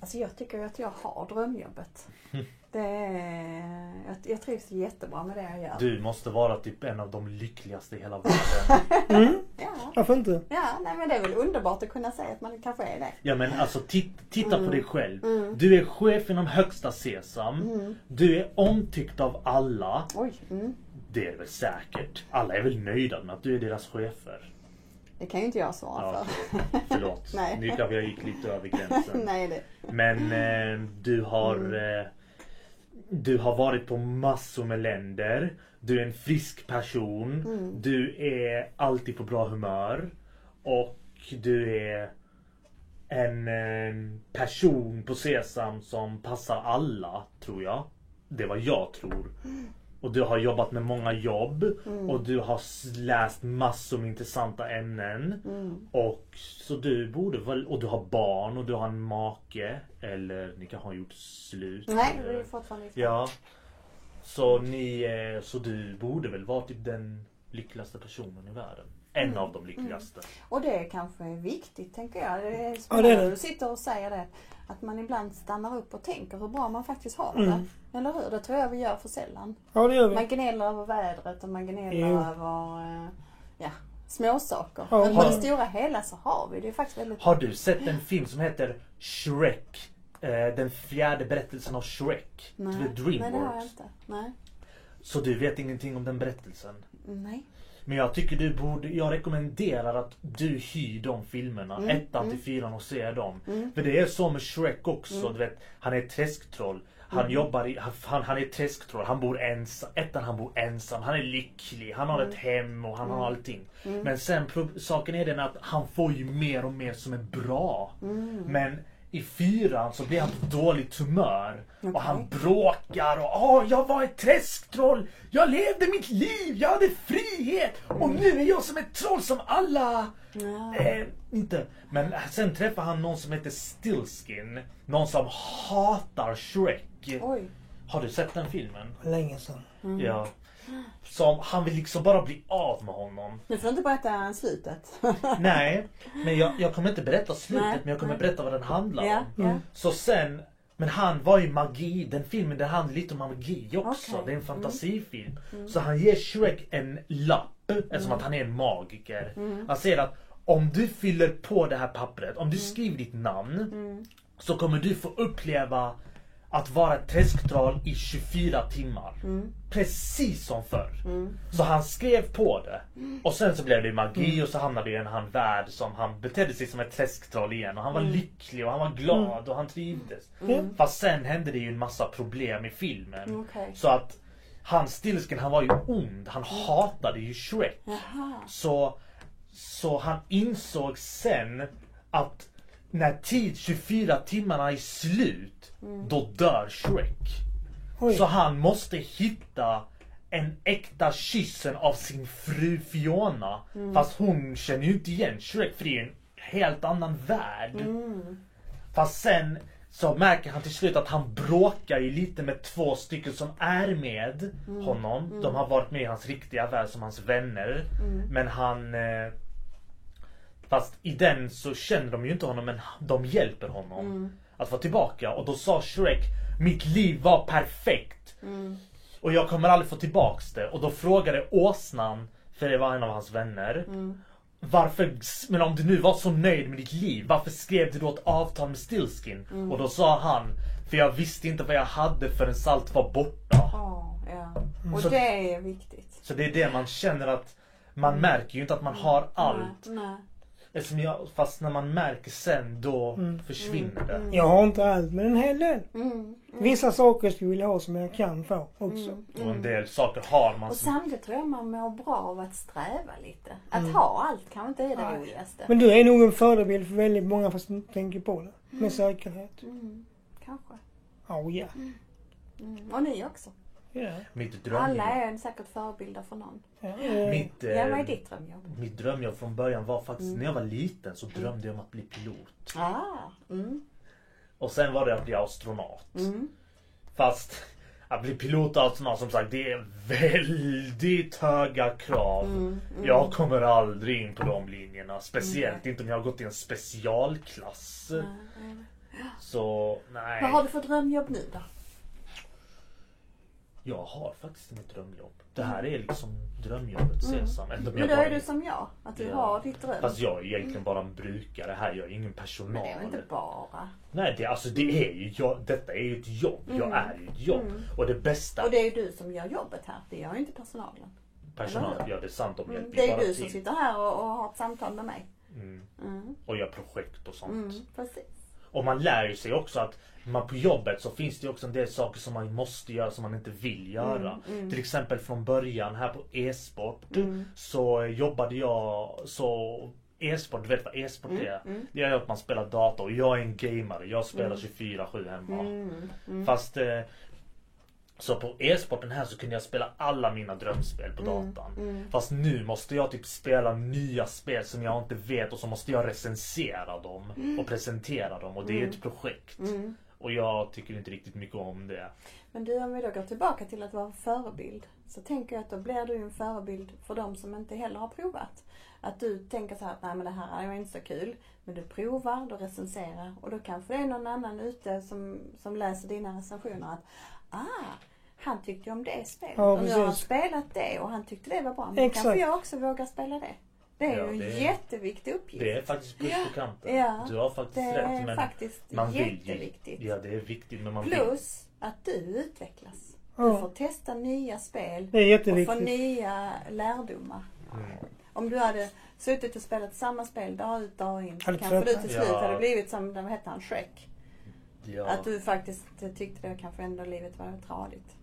alltså jag tycker att jag har drömjobbet. [laughs] Det är, jag, jag trivs jättebra med det jag gör. Du måste vara typ en av de lyckligaste i hela världen. [laughs] Mm. Ja, Varför inte? ja nej, men det är väl underbart att kunna säga att man kanske är det. Ja men alltså tit- titta Mm. på dig själv. Du är chef inom högsta Sesam. Mm. Du är omtyckt av alla. Oj, mm. Det är väl säkert. Alla är väl nöjda med att du är deras chefer. det kan ju inte jag svara Ja, för. okej. [laughs] Förlåt. Nej. Nu kanske jag gick lite över gränsen. [laughs] nej det. Men eh, du har Mm. eh, Du har varit på massor med länder. Du är en frisk person. Mm. Du är alltid på bra humör. Och du är en person på Sesam som passar alla, tror jag. Det är vad jag tror. Och du har jobbat med många jobb. Och du har läst massor med intressanta ämnen. Mm. Och så du borde väl, och du har barn och du har en make. Eller ni kanske har gjort slut. Nej, vi eller- är fortfarande ifrån. Ja. Så ni, så du borde väl vara typ den lyckligaste personen i världen. En Mm. av de lyckligaste. Och det kanske är viktigt tänker jag. Det är Ja, det är spännande det. att du sitter och säger det. Att man ibland stannar upp och tänker hur bra man faktiskt har Mm. det. Eller hur? Det tror jag vi gör för sällan. Ja, det gör vi. Man gnäller över vädret och man gnäller Jo. över eh, ja, småsaker. Ja, Men på det stora hela så har vi det faktiskt väldigt Har du sett en film som heter Shrek? Eh, den fjärde berättelsen av Shrek. Nej. Det är Nej, det har jag Dreamworks. inte. Nej. Så du vet ingenting om den berättelsen? Nej. Men jag tycker du borde, jag rekommenderar att du hyr de filmerna. Mm, Ettan mm. till fyran och ser dem. Mm. För det är så med Shrek också. Mm. Du vet, han är ett träsktroll. Han jobbar i, han, han är ett träsktroll. Han bor ensam. Ettan han bor ensam. Han är lycklig. Han har Mm. ett hem och han har allting. Mm. Men sen saken är den att han får ju mer och mer som är bra. Mm. Men i fyran så blir han på dåligt humör. Okej. Och han bråkar och Åh, jag var ett träsktroll! Jag levde mitt liv! Jag hade frihet! Och nu är jag som ett troll som alla... Ja. Eh, inte. Men sen träffar han någon som heter Stillskin. Någon som hatar Shrek. Oj. Har du sett den filmen? Länge sedan. Mm. Ja. Som, han vill liksom bara bli av med honom. Nu får du inte berätta slutet. [laughs] Nej, men jag, jag kommer inte berätta slutet Nej, men jag kommer nej. berätta vad den handlar ja, om. ja. Så sen, men han var ju magi, den filmen den handlar lite om magi också. Okej. Det är en fantasifilm. Så han ger Shrek en lapp, eftersom att han är en magiker. Han säger att om du fyller på det här pappret, om du skriver ditt namn, så kommer du få uppleva att vara ett träsktroll i 24 timmar. Precis som förr. Så han skrev på det. Och sen så blev det magi och så hamnade i en han värld som han betedde sig som ett träsktroll igen. Och han var lycklig och han var glad och han trivdes. Mm. Fast sen hände det ju en massa problem i filmen. Okej. Så att han Stilsken han var ju ond. Han hatade ju Shrek. Jaha. Så, så han insåg sen att när tid 24 timmarna är slut, då dör Shrek. Oj. Så han måste hitta en äkta kyssen av sin fru Fiona. Fast hon känner ju inte igen Shrek för det är en helt annan värld. Mm. Fast sen så märker han till slut att han bråkar ju lite med två stycken som är med honom. De har varit med i hans riktiga värld som hans vänner. Men han... Eh, fast i den så känner de ju inte honom men de hjälper honom att vara tillbaka. Och då sa Shrek Mitt liv var perfekt. Och jag kommer aldrig få tillbaks det. Och då frågade åsnan, för det var en av hans vänner. Varför, men om du nu var så nöjd med ditt liv, varför skrev du då ett avtal med Stillskin? Och då sa han, för jag visste inte vad jag hade förrän allt var borta. Ja, ja. Och Så- det är viktigt. Så det är det man känner att man märker ju inte att man har allt. Nej, nej. Eftersom jag, fast när man märker sen då försvinner det. Jag har inte allt, men en hel del. Mm. Vissa saker skulle jag vilja ha som jag kan få också. Och en del saker har man Och som... samtidigt tror jag man mår bra av att sträva lite. Att ha allt kanske inte är det roligaste. Men du är nog en förebild för väldigt många fast du inte tänker på det. Med säkerhet. Mm, kanske. Oh, ja. Mm. Och ni också. Ja. Mitt Alla drömjobb. är säkert förebilder för någon. eh, Mitt, Ja, vad är eh, ditt drömjobb? mitt drömjobb från början var faktiskt, när jag var liten så drömde jag om att bli pilot. Ah, mm. Och sen var det att bli astronaut. Mm. Fast att bli pilot och astronaut som sagt det är väldigt höga krav. Mm, Jag kommer aldrig in på de linjerna. Speciellt inte om jag har gått i en specialklass. Så nej. Vad har du för drömjobb nu då? Jag har faktiskt inget drömjobb. Det här är liksom drömjobbet Sesam. Även om Men då är du som jag, att du Ja. har ditt dröm. Fast jag är egentligen bara en brukare här. Jag är ingen personal. Men det är väl inte bara? Nej, det, alltså det är ju jag, detta är ju ett jobb. Jag är ju ett jobb. Och det bästa Mm. Och det är ju du som gör jobbet här. Det gör ju inte personalen. personal, eller hur? ja det är sant, de Mm. Det ju är bara du som till. sitter här och, och har ett samtal med mig. Mm. Mm. Och gör projekt och sånt. Mm, precis. Och man lär ju sig också att man på jobbet så finns det också en del saker som man måste göra som man inte vill göra. Mm, Till exempel från början här på e-sport Mm. så jobbade jag så E-sport, du vet vad e-sport Mm, är? Det är att man spelar dator. Jag är en gamare. Jag spelar 24-7 hemma. Mm. Fast eh, så på e-sporten här så kunde jag spela alla mina drömspel på Mm, datorn. Fast nu måste jag typ spela nya spel som jag inte vet och så måste jag recensera dem och presentera dem och det är ett projekt. Och jag tycker inte riktigt mycket om det. Men du, om vi då går tillbaka till att vara förebild. Så tänker jag att då blir du en förebild för de som inte heller har provat. Att du tänker så här att nej men det här är ju inte så kul. Men du provar, du recenserar och då kanske det är någon annan ute som, som läser dina recensioner att ah, han tyckte om det spelet Ja, och nu har han spelat det och han tyckte det var bra. Men Exakt. kanske jag också vågar spela det. Det är Ja, ju en det är- jätteviktig uppgift. Det är faktiskt plus på kanten. Ja, du har faktiskt det rätt. är Men faktiskt man vill jätteviktigt. Ja det är viktigt men man vill. Plus att du utvecklas. Du Ja. får testa nya spel Det är och få jätteviktigt. nya lärdomar. Mm. Om du hade suttit och spelat samma spel dag ut dag in så kanske du till slut Ja. hade blivit som, vad hette han, Shrek. Ja, Att du faktiskt tyckte det kanske ändå livet var tradigt.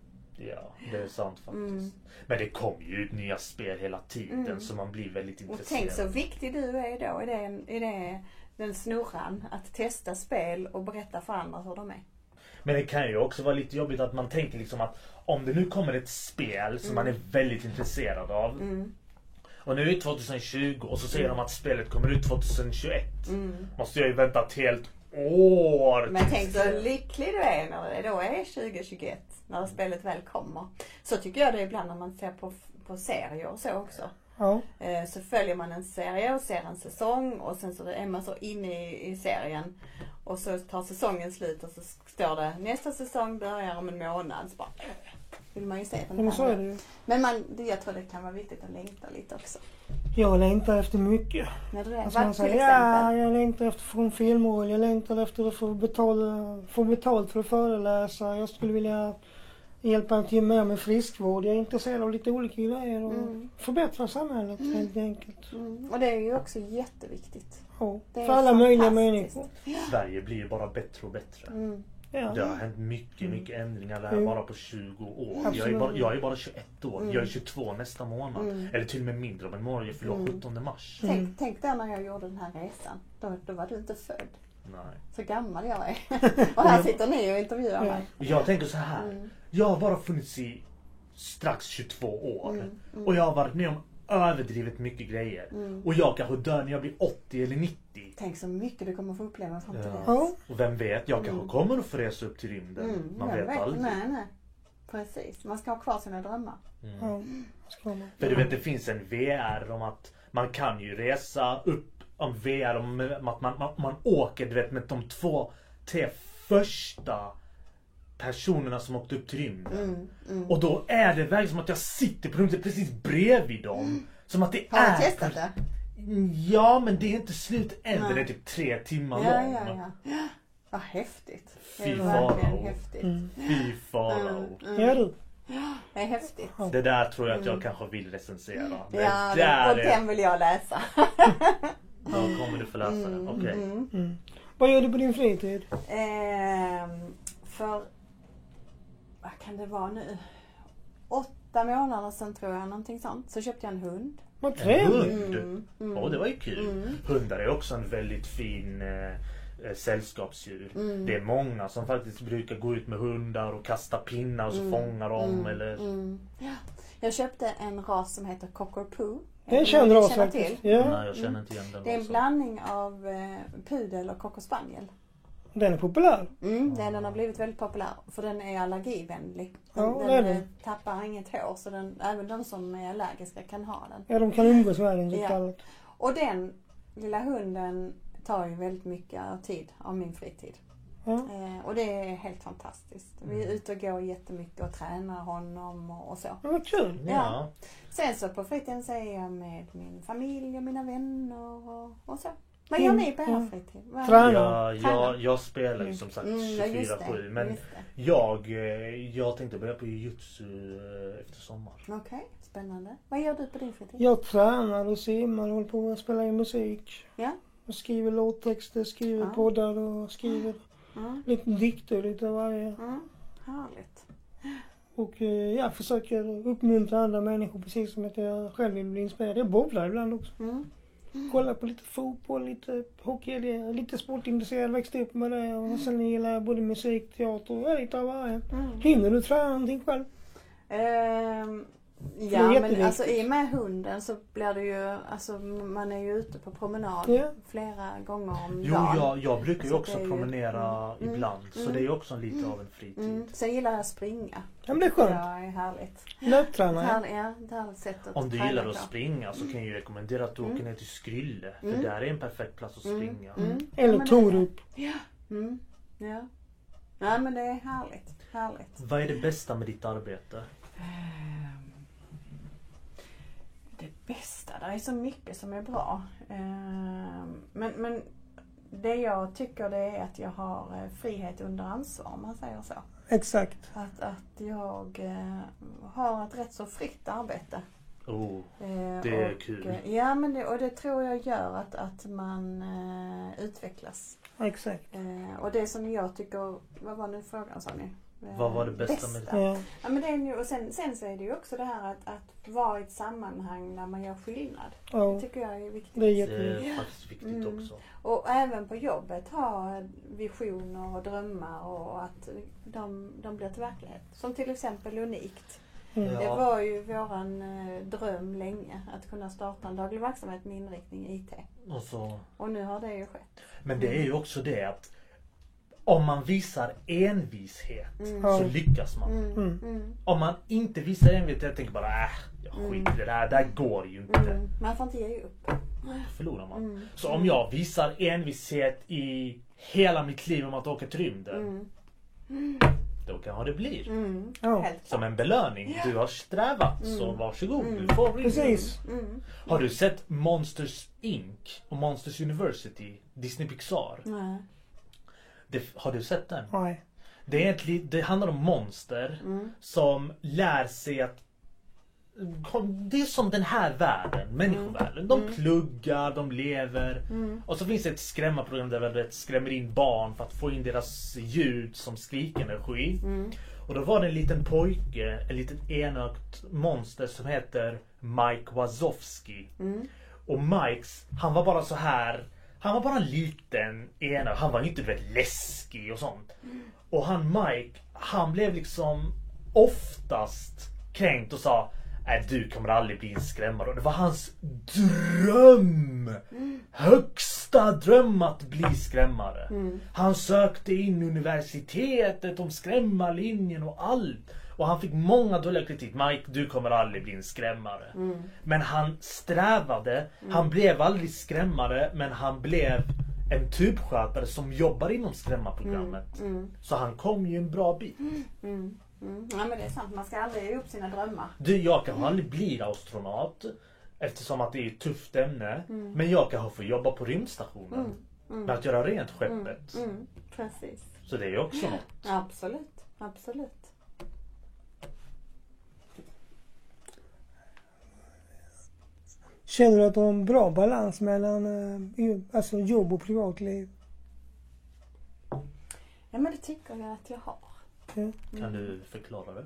Ja, det är sant faktiskt. Mm. Men det kommer ju ut nya spel hela tiden så man blir väldigt Och intresserad. tänk så viktig du är då i, det, i det, den snurran. Att testa spel och berätta för andra hur de är. Men det kan ju också vara lite jobbigt att man tänker liksom att om det nu kommer ett spel som man är väldigt intresserad av. Mm. Och nu är det 2020 och så säger de att spelet kommer ut 2021. Mm. Måste jag ju vänta ett helt år. Men tänk så lycklig du är när det då är 2021. När spelet väl kommer. Så tycker jag det är ibland när man ser på, på serier och så också. Ja. Eh, Så följer man en serie och ser en säsong och sen så är man så inne i, i serien. Och så tar säsongen slut och så står det nästa säsong börjar om en månad. Så bara, äh, vill man ju se den Men så är det ju. Men man, det- jag tror det kan vara viktigt att längta lite också. Jag längtar efter mycket. När du är, Alltså man säger, ja, jag längtar efter en filmroll, jag längtar efter att få, betala, få betalt för att föreläsa. Jag skulle vilja hjälpa till mer med friskvård. Jag är intresserad av lite olika grejer och Mm. förbättra samhället helt enkelt. Mm. Och det är ju också jätteviktigt. Ja, Det för alla möjliga människor. Sverige blir ju bara bättre och bättre. Mm. Ja. Det har hänt mycket, mycket ändringar där Mm. bara på 20 år. Jag är, bara, jag är bara 21 år. Mm. Jag är 22 nästa månad. Mm. Eller till och med mindre om en månad. Jag fyller Mm. 17 mars. Tänk, Mm. tänk där när jag gjorde den här resan. Då, då var du inte född. Nej. Så gammal jag är. [laughs] och här sitter ni och intervjuar mig. Jag tänker så här. Mm. Jag har bara funnits i strax 22 år. Mm, mm. Och jag har varit med om överdrivet mycket grejer. Mm. Och jag kanske dör när jag blir 80 eller 90. Tänk så mycket du kommer få uppleva fram till Ja. dess. Och vem vet, jag kanske Mm. kommer att få resa upp till rymden. Mm, Man jag vet, aldrig. Nej, nej. Precis. Man ska ha kvar sina drömmar. Mm. Ja. För du vet det finns en VR om att man kan ju resa upp om VR om att man, man, man åker du vet med de två, tre första personerna som åkte upp till rymden. Mm, mm. Och då är det verkligen som att jag sitter på rummet precis bredvid dem. Som att det Har är... du testat det? Ja men det är inte slut än. Den är typ tre timmar Ja, lång. ja, ja. Vad häftigt. Det Fy farao. Mm. Fy farao. Mm, mm. Ja du. Det är häftigt. Det där tror jag att jag kanske vill recensera. Det Ja, där och är... den vill jag läsa. [laughs] Ja, kommer du få läsa den. Okej. Mm. Mm. Vad gör du på din fritid? Ehm, för, vad kan det vara nu? Åtta månader sedan tror jag, någonting sånt. Så köpte jag en hund. Vad En trevligt. hund? Mm, mm. Åh, det var ju kul. Mm. Hundar är också en väldigt fin eh, eh, sällskapsdjur. Mm. Det är många som faktiskt brukar gå ut med hundar och kasta pinnar och så fångar de Mm, eller... mm. Ja. Jag köpte en ras som heter Cockapoo. Det är en känd ras känner faktiskt. till? Ja. Nej, jag känner inte igen den Det är en blandning av eh, pudel och cocker spaniel. Den är populär. Mm, den, den har blivit väldigt populär för den är allergivänlig. Ja, Den, är den den. eh, tappar inget hår så den, även de som är allergiska kan ha den. Ja, de kan umgås med den Ja. kallat. Och den lilla hunden tar ju väldigt mycket tid av min fritid. Ja. Eh, och det är helt fantastiskt. Vi är ute och går jättemycket och tränar honom och, och så. Ja, vad kul. Ja. Sen så på fritiden så är jag med min familj och mina vänner och, och så. Vad gör Mm, ni på er ja. fritid? Vad- Tränar. Jag, Tränar. jag, jag spelar ju som sagt Mm, ja, just det, 24-7 men just det. jag, eh, jag tänkte börja på jujutsu eh, efter sommar. Okej, spännande. Vad gör du på din fritid? Jag tränar och simmar och håller på att spela in musik. Ja. Och skriver låttexter, skriver Ja. poddar och skriver Mm, lite dikter lite av varje. mm, härligt. Och eh, jag försöker uppmuntra andra människor precis som att jag själv vill bli inspirerad. Jag bowlar ibland också. Mm. Kollar på lite fotboll, lite hockey. Lite sportintresserad, växte upp med det. Och sen gillar jag både musik, teater och lite av varje. Mm. Hinner du träna någonting själv? Är ja men alltså i och med hunden så blir det ju, alltså man är ju ute på promenad Ja. flera gånger om Jo, dagen. jag, jag brukar ju Så också det är ju- promenera mm, ibland så mm, det är ju också lite av en fritid. Mm. Sen gillar jag att springa. Ja men det är skönt. Ja, är härligt. Härligt, ja, ett härligt sätt att Om du gillar att springa så kan jag ju rekommendera att du Mm. åker ner till Skrylle. För Mm. där är en perfekt plats att Mm, springa. mm. Eller Ja, det- Torup. Mm. Ja. Nej men det är härligt. Härligt. Vad är det bästa med ditt arbete? Det bästa, det är så mycket som är bra. Ehm, Men, men det jag tycker det är att jag har eh, frihet under ansvar om man säger så. Exakt. Att, att jag eh, har ett rätt så fritt arbete. Oh, Eh, Det är och, kul. eh, Ja men det, och det tror jag gör att, att man eh, utvecklas. Exakt. Eh, och det som jag tycker, vad var nu frågan sa ni? Vad var det bästa med det? Ja. Ja, men det är ju, och sen, sen så är det ju också det här att, att vara i ett sammanhang där man gör skillnad. Det ja. tycker jag är viktigt. Det är det är faktiskt viktigt Mm. också. Och även på jobbet ha visioner och drömmar och att de, de blir till verklighet. Som till exempel Unikt. Mm. Det var ju våran eh, dröm länge att kunna starta en daglig verksamhet med inriktning IT. Och så, Och nu har det ju skett. men det är ju också det att om man visar envishet Mm. Så lyckas man. Mm, Mm. mm, Om man inte visar envishet, jag tänker bara äh, jag Mm. skiter i det där, det där går ju inte. mm. Man får inte ge upp. Förlorar man. Mm. Så om jag visar envishet i hela mitt liv om att åka till rymden, Mm. då kanske det blir. Mm. Ja. Som en belöning. Du har strävat, så varsågod. Mm. Du får rymden. Precis. Mm. Har du sett Monsters Inc. och Monsters University? Disney Pixar. Det, har du sett den? Nej. Det, är ett, det handlar om monster Mm. som lär sig att det är som den här världen, människovärlden. De Mm. pluggar, de lever. Mm. Och så finns det ett skrämmarprogram där vi skrämmer in barn för att få in deras ljud som skrikenergi. Mm. Och då var det en liten pojke, en liten enögt monster som heter Mike Wazowski. Mm. Och Mikes, han var bara så här. Han var bara en liten enögd. Han var inte du vet läskig och sånt. Och han Mike, han blev liksom oftast kränkt och sa Nej du kommer aldrig bli en skrämmare. Och det var hans dröm! Högsta dröm att bli skrämmare. Mm. Han sökte in universitetet om skrämmarlinjen och allt. Och han fick många dåliga kritik. Mike, du kommer aldrig bli en skrämmare. Mm. Men han strävade. Han blev aldrig skrämmare, men han blev en typskötare som jobbar inom skrämmarprogrammet. Mm. Så han kom ju en bra bit. Mm. Mm. Ja men det är sant, man ska aldrig ge upp sina drömmar. Du, jag kanske aldrig blir astronaut. Eftersom att det är ett tufft ämne. Men jag kanske får jobba på rymdstationen. Mm. Mm. Med att göra rent skeppet. Mm. Precis. Så det är också något. Absolut. Absolut. Känner du att du har en bra balans mellan eh, alltså jobb och privatliv? Ja men det tycker jag att jag har. Ja. Kan du förklara det?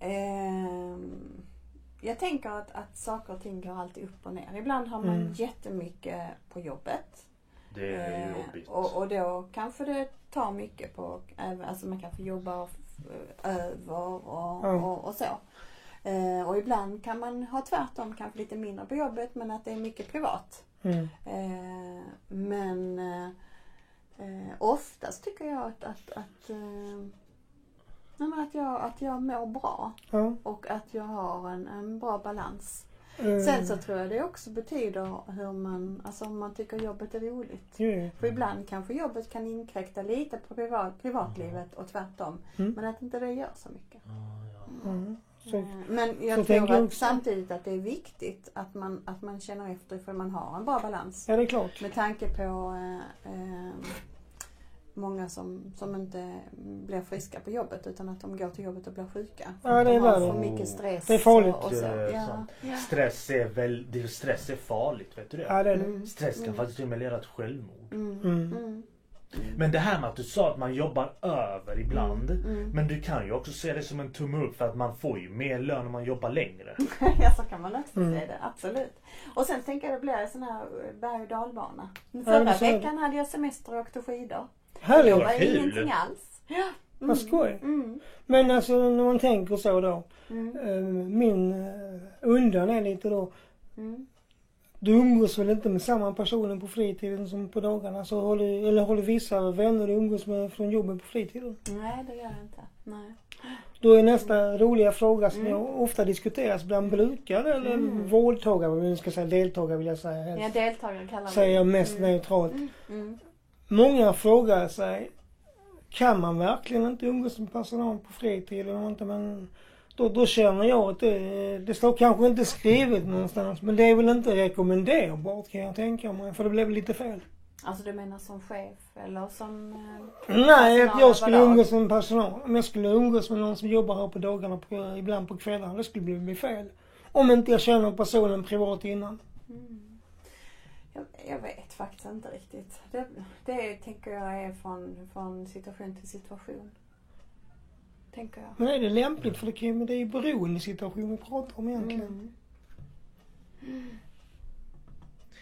Ehm, jag tänker att, att saker och ting går alltid upp och ner. Ibland har man Mm. jättemycket på jobbet. Det är ju Eh, jobbigt. och, och då kanske det tar mycket på, alltså man kanske jobbar över och, Ja. och, och så. Eh, och ibland kan man ha tvärtom, kanske lite mindre på jobbet men att det är mycket privat. Mm. Eh, men eh, Eh, oftast tycker jag att, att, att, eh, att, jag, att jag mår bra Ja. och att jag har en, en bra balans. Eh, Sen så tror jag det också betyder hur man, alltså om man tycker jobbet är roligt. ju. För ibland kanske jobbet kan inkräkta lite på privat, privatlivet och tvärtom. Mm. Men att inte det gör så mycket. Mm. Så, Eh, Men jag så tror att samtidigt att det är viktigt att man, att man känner efter ifall man har en bra balans. ja, det är klart. Med tanke på eh, eh, många som, som inte blir friska på jobbet utan att de går till jobbet och blir sjuka. Ja, det de är har för mycket stress. Det är farligt. Och, och så. Är Ja, ja. Stress är väl, det, stress är farligt, vet du det? Ja, det är det. Mm. Stress kan Mm. faktiskt till och med leda till självmord. Mm. Mm. Mm. Men det här med att du sa att man jobbar över ibland. Mm. Men du kan ju också se det som en tumme upp för att man får ju mer lön om man jobbar längre. [laughs] ja, så kan man också Mm. se det. Absolut. Och sen tänker jag det blir en sån här berg och dalbana. Förra så är det. veckan hade jag semester och åkte skidor. Det Härligt. var kul. ingenting alls. Ja. Mm. Vad skoj. Mm. Men alltså när man tänker så då. Mm. eh, Min eh, undan är lite då. Mm. Du umgås väl inte med samma personer på fritiden som på dagarna? Så håller, eller håller vissa vänner du umgås med från jobbet på fritiden? Nej, det gör jag inte. Nej. Då är nästa roliga fråga som Mm. ofta diskuteras bland brukare eller Mm. vårdtagare, nu ska säga, deltagare vill jag säga helst. Ja, deltagare kallar vi Säger jag mest Mm. neutralt. Mm. Mm. Många frågar sig, kan man verkligen inte umgås med personal på fritiden? Och inte, men då, då känner jag att det, det står kanske inte skrivet någonstans, men det är väl inte rekommenderbart kan jag tänka mig, för det blev lite fel. Alltså du menar som chef eller som... eh, Nej, att jag skulle umgås med personal. Om jag skulle umgås med någon som jobbar här på dagarna, på, ibland på kvällarna, det skulle bli, bli fel. Om inte jag känner personen privat innan. Mm. Jag, jag vet faktiskt inte riktigt. Det, det tänker jag är från, från situation till situation. Tänker jag. Men är det lämpligt? För det, kan, ju- det är ju beroendesituation vi pratar om egentligen. Mm.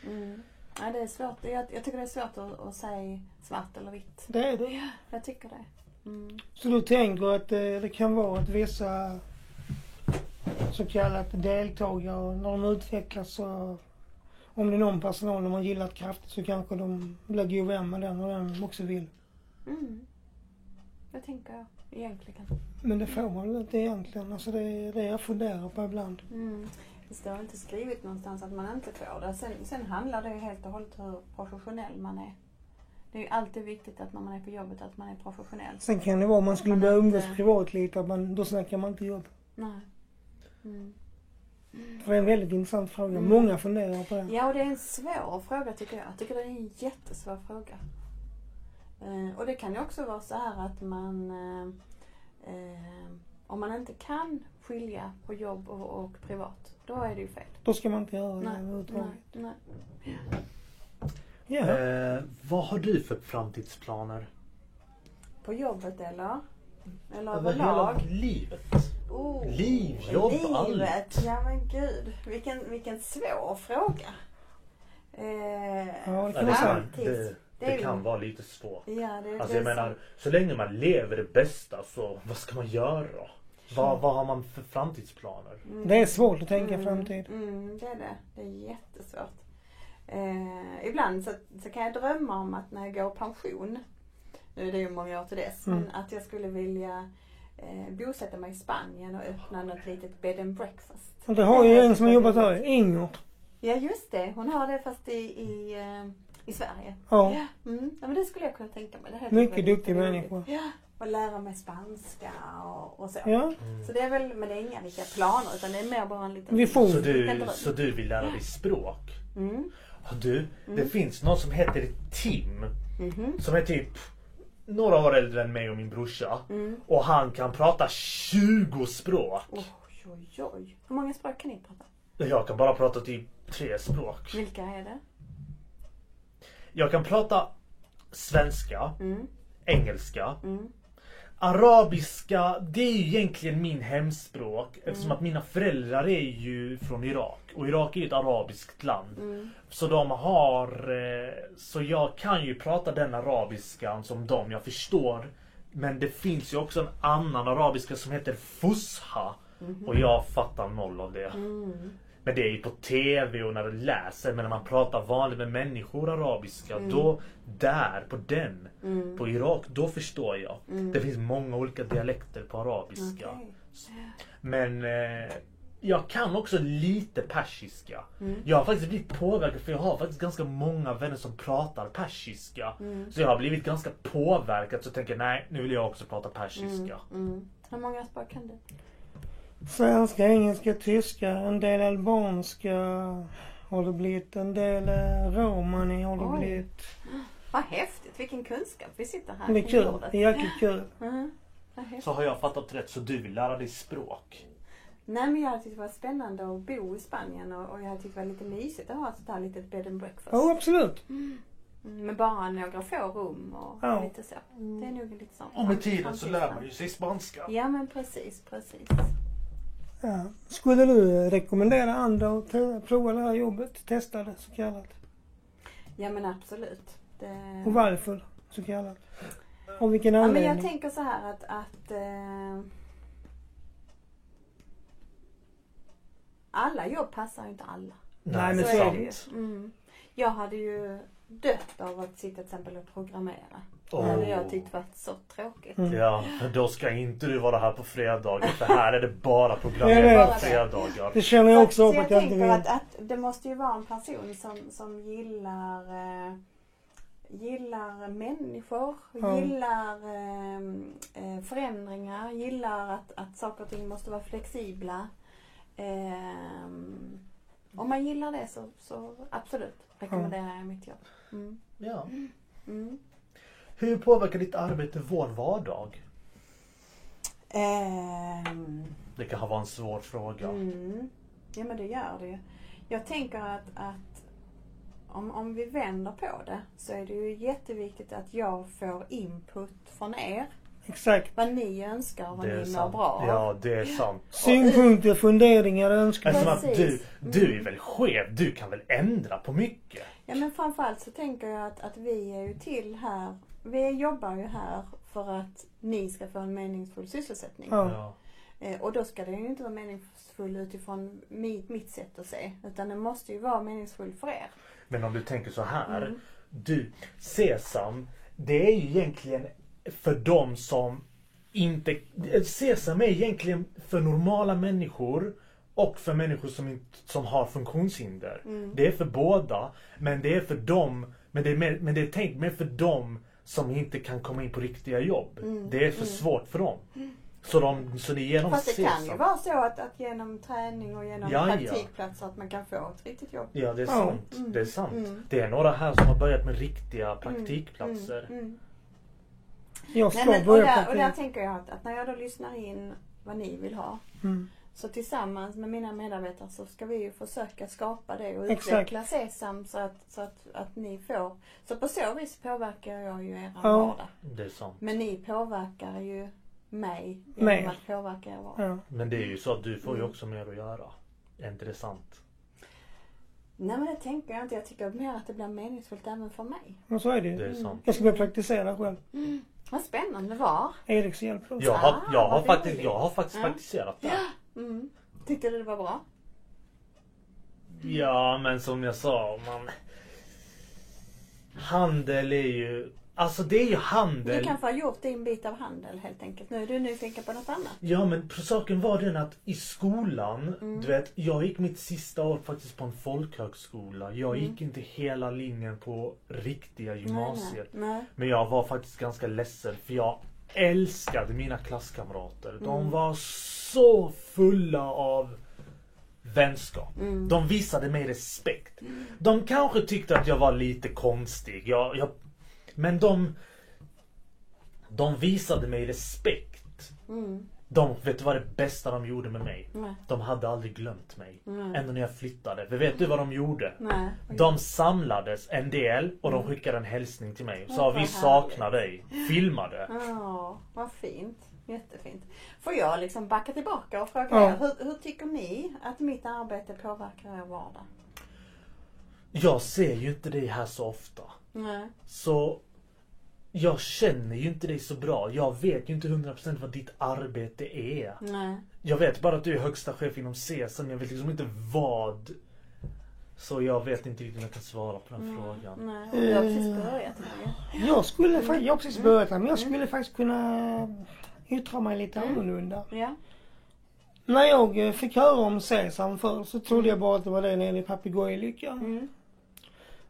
Mm. Ja, det är svårt. Jag, jag tycker det är svårt att, att säga svart eller vitt. Det är det. Jag tycker det. Mm. Så du tänker att eh, det kan vara att vissa så kallat deltagare, när de utvecklas så om det är någon personal de har gillat kraftigt så kanske de blir god vän med den och den också vill. Mm. Det tänker jag egentligen. Men det får man väl inte egentligen. Alltså det är det jag funderar på ibland. Mm. Det står inte skrivet någonstans att man inte får det. Sen, sen handlar det ju helt och hållet hur professionell man är. Det är ju alltid viktigt att när man är på jobbet att man är professionell. Sen kan det vara om man skulle börja inte- umgås privatlivet att man, då snackar man inte jobb. Nej. Mm. För det är en väldigt intressant fråga. Mm. Många funderar på det. Ja, och det är en svår fråga tycker jag. Jag tycker det är en jättesvår fråga. Eh, och det kan ju också vara så här att man eh, eh, om man inte kan skilja på jobb och, och privat, då är det ju fel. Då ska man inte göra det Nej, nej, överhuvudtaget. nej. Ja. Eh, vad har du för framtidsplaner? På jobbet eller? Eller Över överlag? livet? Oh, Liv, jobb, allt. Livet, ja men gud. Vilken, vilken svår fråga. Eh, Ja, det kan det, man säga. kan, framtids- det, det det ju- kan vara lite svårt. Ja, det, Alltså det jag är menar, så länge man lever det bästa så vad ska man göra? Vad, vad har man för framtidsplaner? Mm. Det är svårt att tänka Mm, framtid. Mm, det är det. Det är jättesvårt. Eh, ibland så, så kan jag drömma om att när jag går pension, nu är det ju många år till dess, Mm. men att jag skulle vilja eh, bosätta mig i Spanien och öppna något litet bed and breakfast. Och det har ju Det en som har jobbat här, Inger. Ja just det, hon har det fast i, i, eh, i Sverige. Ja. Mm. ja men det skulle jag kunna tänka mig. Det här Mycket duktig människa. Ja, och lära mig spanska och, och så. Ja. Så det är väl, men det är inga riktiga planer utan det är mer bara en liten Vision. Så du, så du vill lära dig språk? Mm. Ja, Du, det Mm. finns någon som heter Tim. Mhm. Som är typ några år äldre än mig och min brorsa. Mm. Och han kan prata 20 språk. Oj, oj, oj. Hur många språk kan ni prata? Jag kan bara prata typ tre språk. Vilka är det? Jag kan prata svenska, Mm. engelska, Mm. Arabiska, det är ju egentligen min hemspråk eftersom Mm. att mina föräldrar är ju från Irak. Och Irak är ju ett arabiskt land. Mm. Så de har... eh, Så jag kan ju prata den arabiskan som de, jag förstår. Men det finns ju också en annan arabiska som heter Fusha. Mhm. Och jag fattar noll av det. Mm. Men det är ju på TV och när du läser. Men när man pratar vanligt med människor arabiska. Mm. Då, där, på den. På Irak, då förstår jag. Mm. Det finns många olika dialekter på arabiska. Okej. Men eh, jag kan också lite persiska. Mm. Jag har faktiskt blivit påverkad för jag har faktiskt ganska många vänner som pratar persiska. Mm. Så jag har blivit ganska påverkad så jag tänker nej, nu vill jag också prata persiska. Mm. Hur många språk kan du? Svenska, engelska, tyska, en del albanska har det blivit. En del eh, romani har det Oj. blivit. Vad häftigt, vilken kunskap vi sitter här Det är kul. Det är jäkligt kul. [laughs] Mm. Så har jag fattat rätt så du vill lära dig språk? Nej men jag hade tyckt det var spännande att bo i Spanien och, och jag hade tyckt det var lite mysigt att ha ett sånt här litet bed and breakfast. Ja, absolut. Mm, Med bara några få rum och Ja. lite så. Det är nog lite sånt. Och med tiden så lär man ju sig spanska. Ja men precis, precis. Ja. Skulle du rekommendera andra att prova det här jobbet? Testa det så kallat. Ja men absolut. Det... Och varför så kallat? Av vilken Ja, men anledning? jag tänker så här att, att eh, alla jobb passar ju inte alla. Nej, men så så är det ju. Mm. Jag hade ju dött av att sitta till exempel och programmera. Åh. Det hade jag tyckt varit så tråkigt. Mm. Ja, men då ska inte du vara här på fredagar för här är det bara Jag programmering på fredagar. Det känner jag också så av jag tänker att, att det måste ju vara en person som, som gillar eh, Gillar människor, Ja. gillar eh, eh, förändringar, gillar att, att saker och ting måste vara flexibla. Eh, om man gillar det så, så absolut rekommenderar jag mitt jobb. Mm. Ja. Mm. Hur påverkar ditt arbete vår vardag? Ehm, Det kan vara en svår fråga. Mm. Ja men det gör det. Jag tänker att, att om, om vi vänder på det så är det ju jätteviktigt att jag får input från er. Exakt. Vad ni önskar och vad ni mår bra av. Ja, det är sant. Synpunkter, funderingar, önskningar. Att du, Precis. du är väl chef, du kan väl ändra på mycket? Ja men framförallt så tänker jag att, att vi är ju till här, vi jobbar ju här för att ni ska få en meningsfull sysselsättning. Ja. Eh, och då ska det ju inte vara meningsfull utifrån mitt, mitt sätt att se. Utan det måste ju vara meningsfull för er. Men om du tänker så här. Mm. Du, Sesam, det är ju egentligen för dem som inte... Sesam är egentligen för normala människor och för människor som, som har funktionshinder. Mm. Det är för båda. Men det är för dem, men det är, mer, men det är tänkt mer för dem som inte kan komma in på riktiga jobb. Mm. Det är för Mm. svårt för dem. Så, de, så det dem Fast det kan ju vara så att, att genom träning och genom Ja, ja. praktikplatser att man kan få ett riktigt jobb. Ja, det är sant. Mm. Det är sant. Mm. Det är några här som har börjat med riktiga praktikplatser. Mm, mm. Jag Nej, ska men, och, börja där, och där tänker jag att, att när jag då lyssnar in vad ni vill ha. Mm. Så tillsammans med mina medarbetare så ska vi ju försöka skapa det och Exakt. utveckla Sesam så att, så att, att ni får. Så på så vis påverkar jag ju er Ja. vardag. Det är sant. Men ni påverkar ju mig genom Mig. att påverka er vardag. Ja. Men det är ju så att du får ju Mm. också mer att göra. Är inte det sant? Nej men det tänker jag inte. Jag tycker mer att det blir meningsfullt även för mig. Men så är det Det är sant. Jag ska börja praktisera själv. Vad spännande. Var? Eriks hjälp. Jag har, Ah, jag har vad faktiskt, jag har faktiskt Ja. praktiserat där. Mm. Tyckte du det var bra? Ja, men som jag sa, man... Handel är ju... Alltså det är ju Du handel. kanske har gjort din bit av handel helt enkelt. Nu är du nyfiken på något annat. Ja men saken var den att i skolan, Mm. du vet, jag gick mitt sista år faktiskt på en folkhögskola. Jag Mm. gick inte hela linjen på riktiga gymnasiet. Nej, nej. Men jag var faktiskt ganska ledsen för jag älskade mina klasskamrater. De Mm. var så fulla av vänskap. Mm. De visade mig respekt. De kanske tyckte att jag var lite konstig. Jag, jag, men de... De visade mig respekt. Mm. De, vet du vad det bästa de gjorde med mig? Nej. De hade aldrig glömt mig. Nej. Ända när jag flyttade. För vet du vad de gjorde? Nej. De samlades en del och de skickade en hälsning till mig. Sa vi härligt." saknar dig. Filmade. Ja, vad fint. Jättefint. Får jag liksom backa tillbaka och fråga Ja. er, hur, hur tycker ni att mitt arbete påverkar er vardag? Jag ser ju inte dig här så ofta. Nej. Så Jag känner ju inte dig så bra. Jag vet ju inte 100% vad ditt arbete är. Nej. Jag vet bara att du är högsta chef inom CSN. Jag vet liksom inte vad. Så jag vet inte riktigt om jag kan svara på den Mm. frågan. Nej. Du har precis börjat. Jag skulle faktiskt, jag har precis börjat här, men jag skulle faktiskt kunna yttra mig lite annorlunda. Ja. När jag eh, fick höra om Sesam förr så trodde jag bara att det var det nere i Papegojelycka. Mm.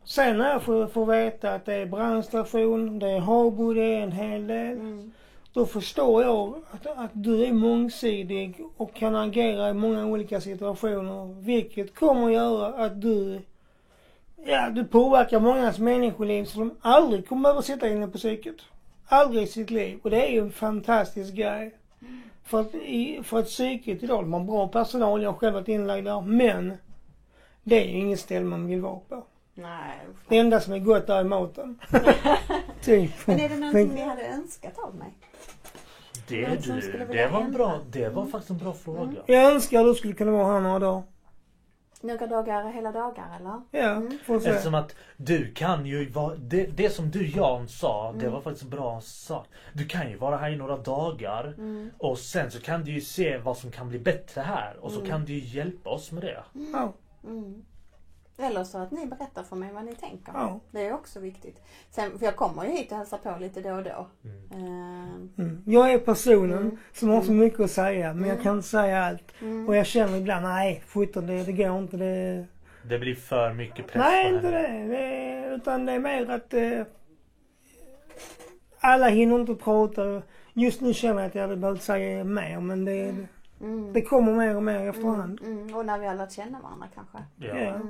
Sen när jag får, veta att det är brandstation, det är Habo, det är en hel del. Mm. Då förstår jag att, att du är mångsidig och kan agera i många olika situationer. Vilket kommer att göra att du, ja du påverkar mångas människoliv så de aldrig kommer behöva sitta inne på psyket. Aldrig i sitt liv. Och det är ju en fantastisk grej. För att, i, för att psyket idag, de har bra personal, jag har själv varit inlagd där. Men det är ju inget ställe man vill vara på. Nej. Det enda som är gott är maten. [laughs] typ. Men är det någonting ni hade önskat av mig? Det, du, det var en bra, det var faktiskt en bra fråga. Jag önskar du skulle kunna vara här några dagar. Några dagar, hela dagar eller? Ja, Mm. får se. Eftersom att du kan ju vara, det, det som du Jan sa, det Mm. var faktiskt en bra sak. Du kan ju vara här i några dagar Mm. och sen så kan du ju se vad som kan bli bättre här och så Mm. kan du ju hjälpa oss med det. Ja, Mm. Eller så att ni berättar för mig vad ni tänker. ja. Det är också viktigt. Sen, för jag kommer ju hit och hälsar på lite då och då. Mm. Ehm, Mm. Jag är personen Mm. som har så mycket att säga men jag Mm. kan inte säga allt. mm. Och jag känner ibland, nej sjutton det, det går inte. Det... Det blir för mycket press Nej på inte det. det. Utan det är mer att eh, alla hinner inte prata. Just nu känner jag att jag hade behövt säga mer men det, Mm. det kommer mer och mer efterhand. Mm, mm. Och när vi har lärt känna varandra kanske. Ja.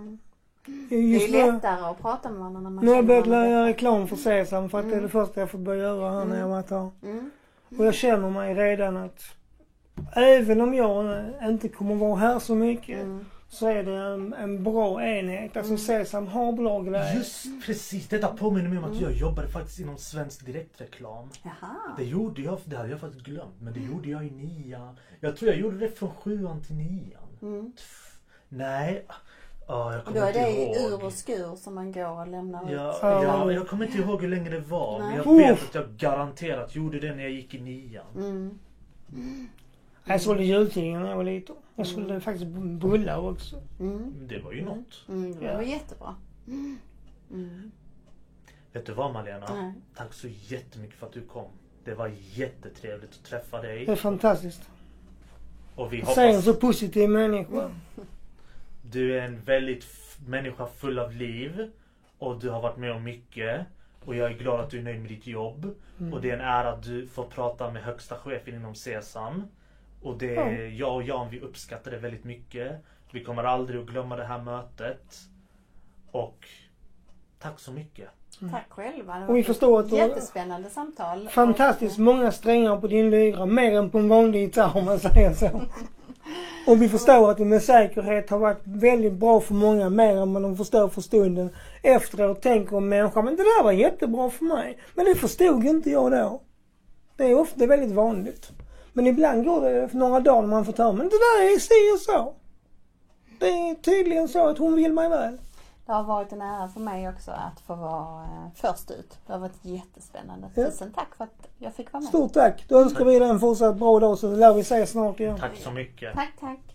Mm. Det är Just ju lättare att prata med varandra när man nu har jag börjat göra reklam för Sesam för att det är Mm. det första jag får börja göra här när jag varit här. Mm. Och jag känner mig redan att även om jag inte kommer vara här så mycket Mm. så är det en, en bra enhet. Alltså Mm. Sesam har bra grejer. Just precis, detta påminner mig om att Mm. jag jobbade faktiskt inom svensk direktreklam. Jaha. Det gjorde jag, det hade jag faktiskt glömt, men det gjorde jag i nian. Jag tror jag gjorde det från sjuan till nian. Mm. Nej, Ja, jag Och då kommer är inte det i ur ihåg. och skur som man går och lämnar ut. Ja, Ja. ja, jag kommer inte ihåg hur länge det var. Men Nej. jag vet att jag garanterat gjorde det när jag gick i nian. Mm. Jag sålde jultidningar när jag var liten. Jag sålde faktiskt bullar också. Mm. Det var ju något. Mm. Det var jättebra. Mm. Mm. Vet du vad Malena? Nej. Tack så jättemycket för att du kom. Det var jättetrevligt att träffa Det är dig. fantastiskt. Och vi Säg en hoppas så positiv människa. [laughs] du är en väldigt människa full av liv. Och du har varit med om mycket. Och jag är glad att du är nöjd med ditt jobb. Mm. Och det är en ära att du får prata med högsta chefen inom Sesam. Och det, Ja. jag och Jan vi uppskattar det väldigt mycket. Vi kommer aldrig att glömma det här mötet. Och tack så mycket. Tack själva. Det Och vi förstår ett att jättespännande samtal. Fantastiskt många strängar på din lyra. Mer än på en vanlig gitarr om man säger så. [laughs] Och vi förstår att det med säkerhet har varit väldigt bra för många. Mer än vad de förstår för stunden. Efteråt tänker en människa, men det där var jättebra för mig. Men det förstod inte jag då. Det är ofta väldigt vanligt. Men ibland går det några dagar när man får höra, men det där är si och så. Det är tydligen så att hon vill mig väl. Det har varit en ära för mig också att få vara eh, först ut. Det har varit jättespännande. Ja. Tusen tack för att jag fick vara med. Stort tack. Då önskar vi dig en fortsatt bra dag så lär vi ses snart igen. Tack så mycket. Tack, tack.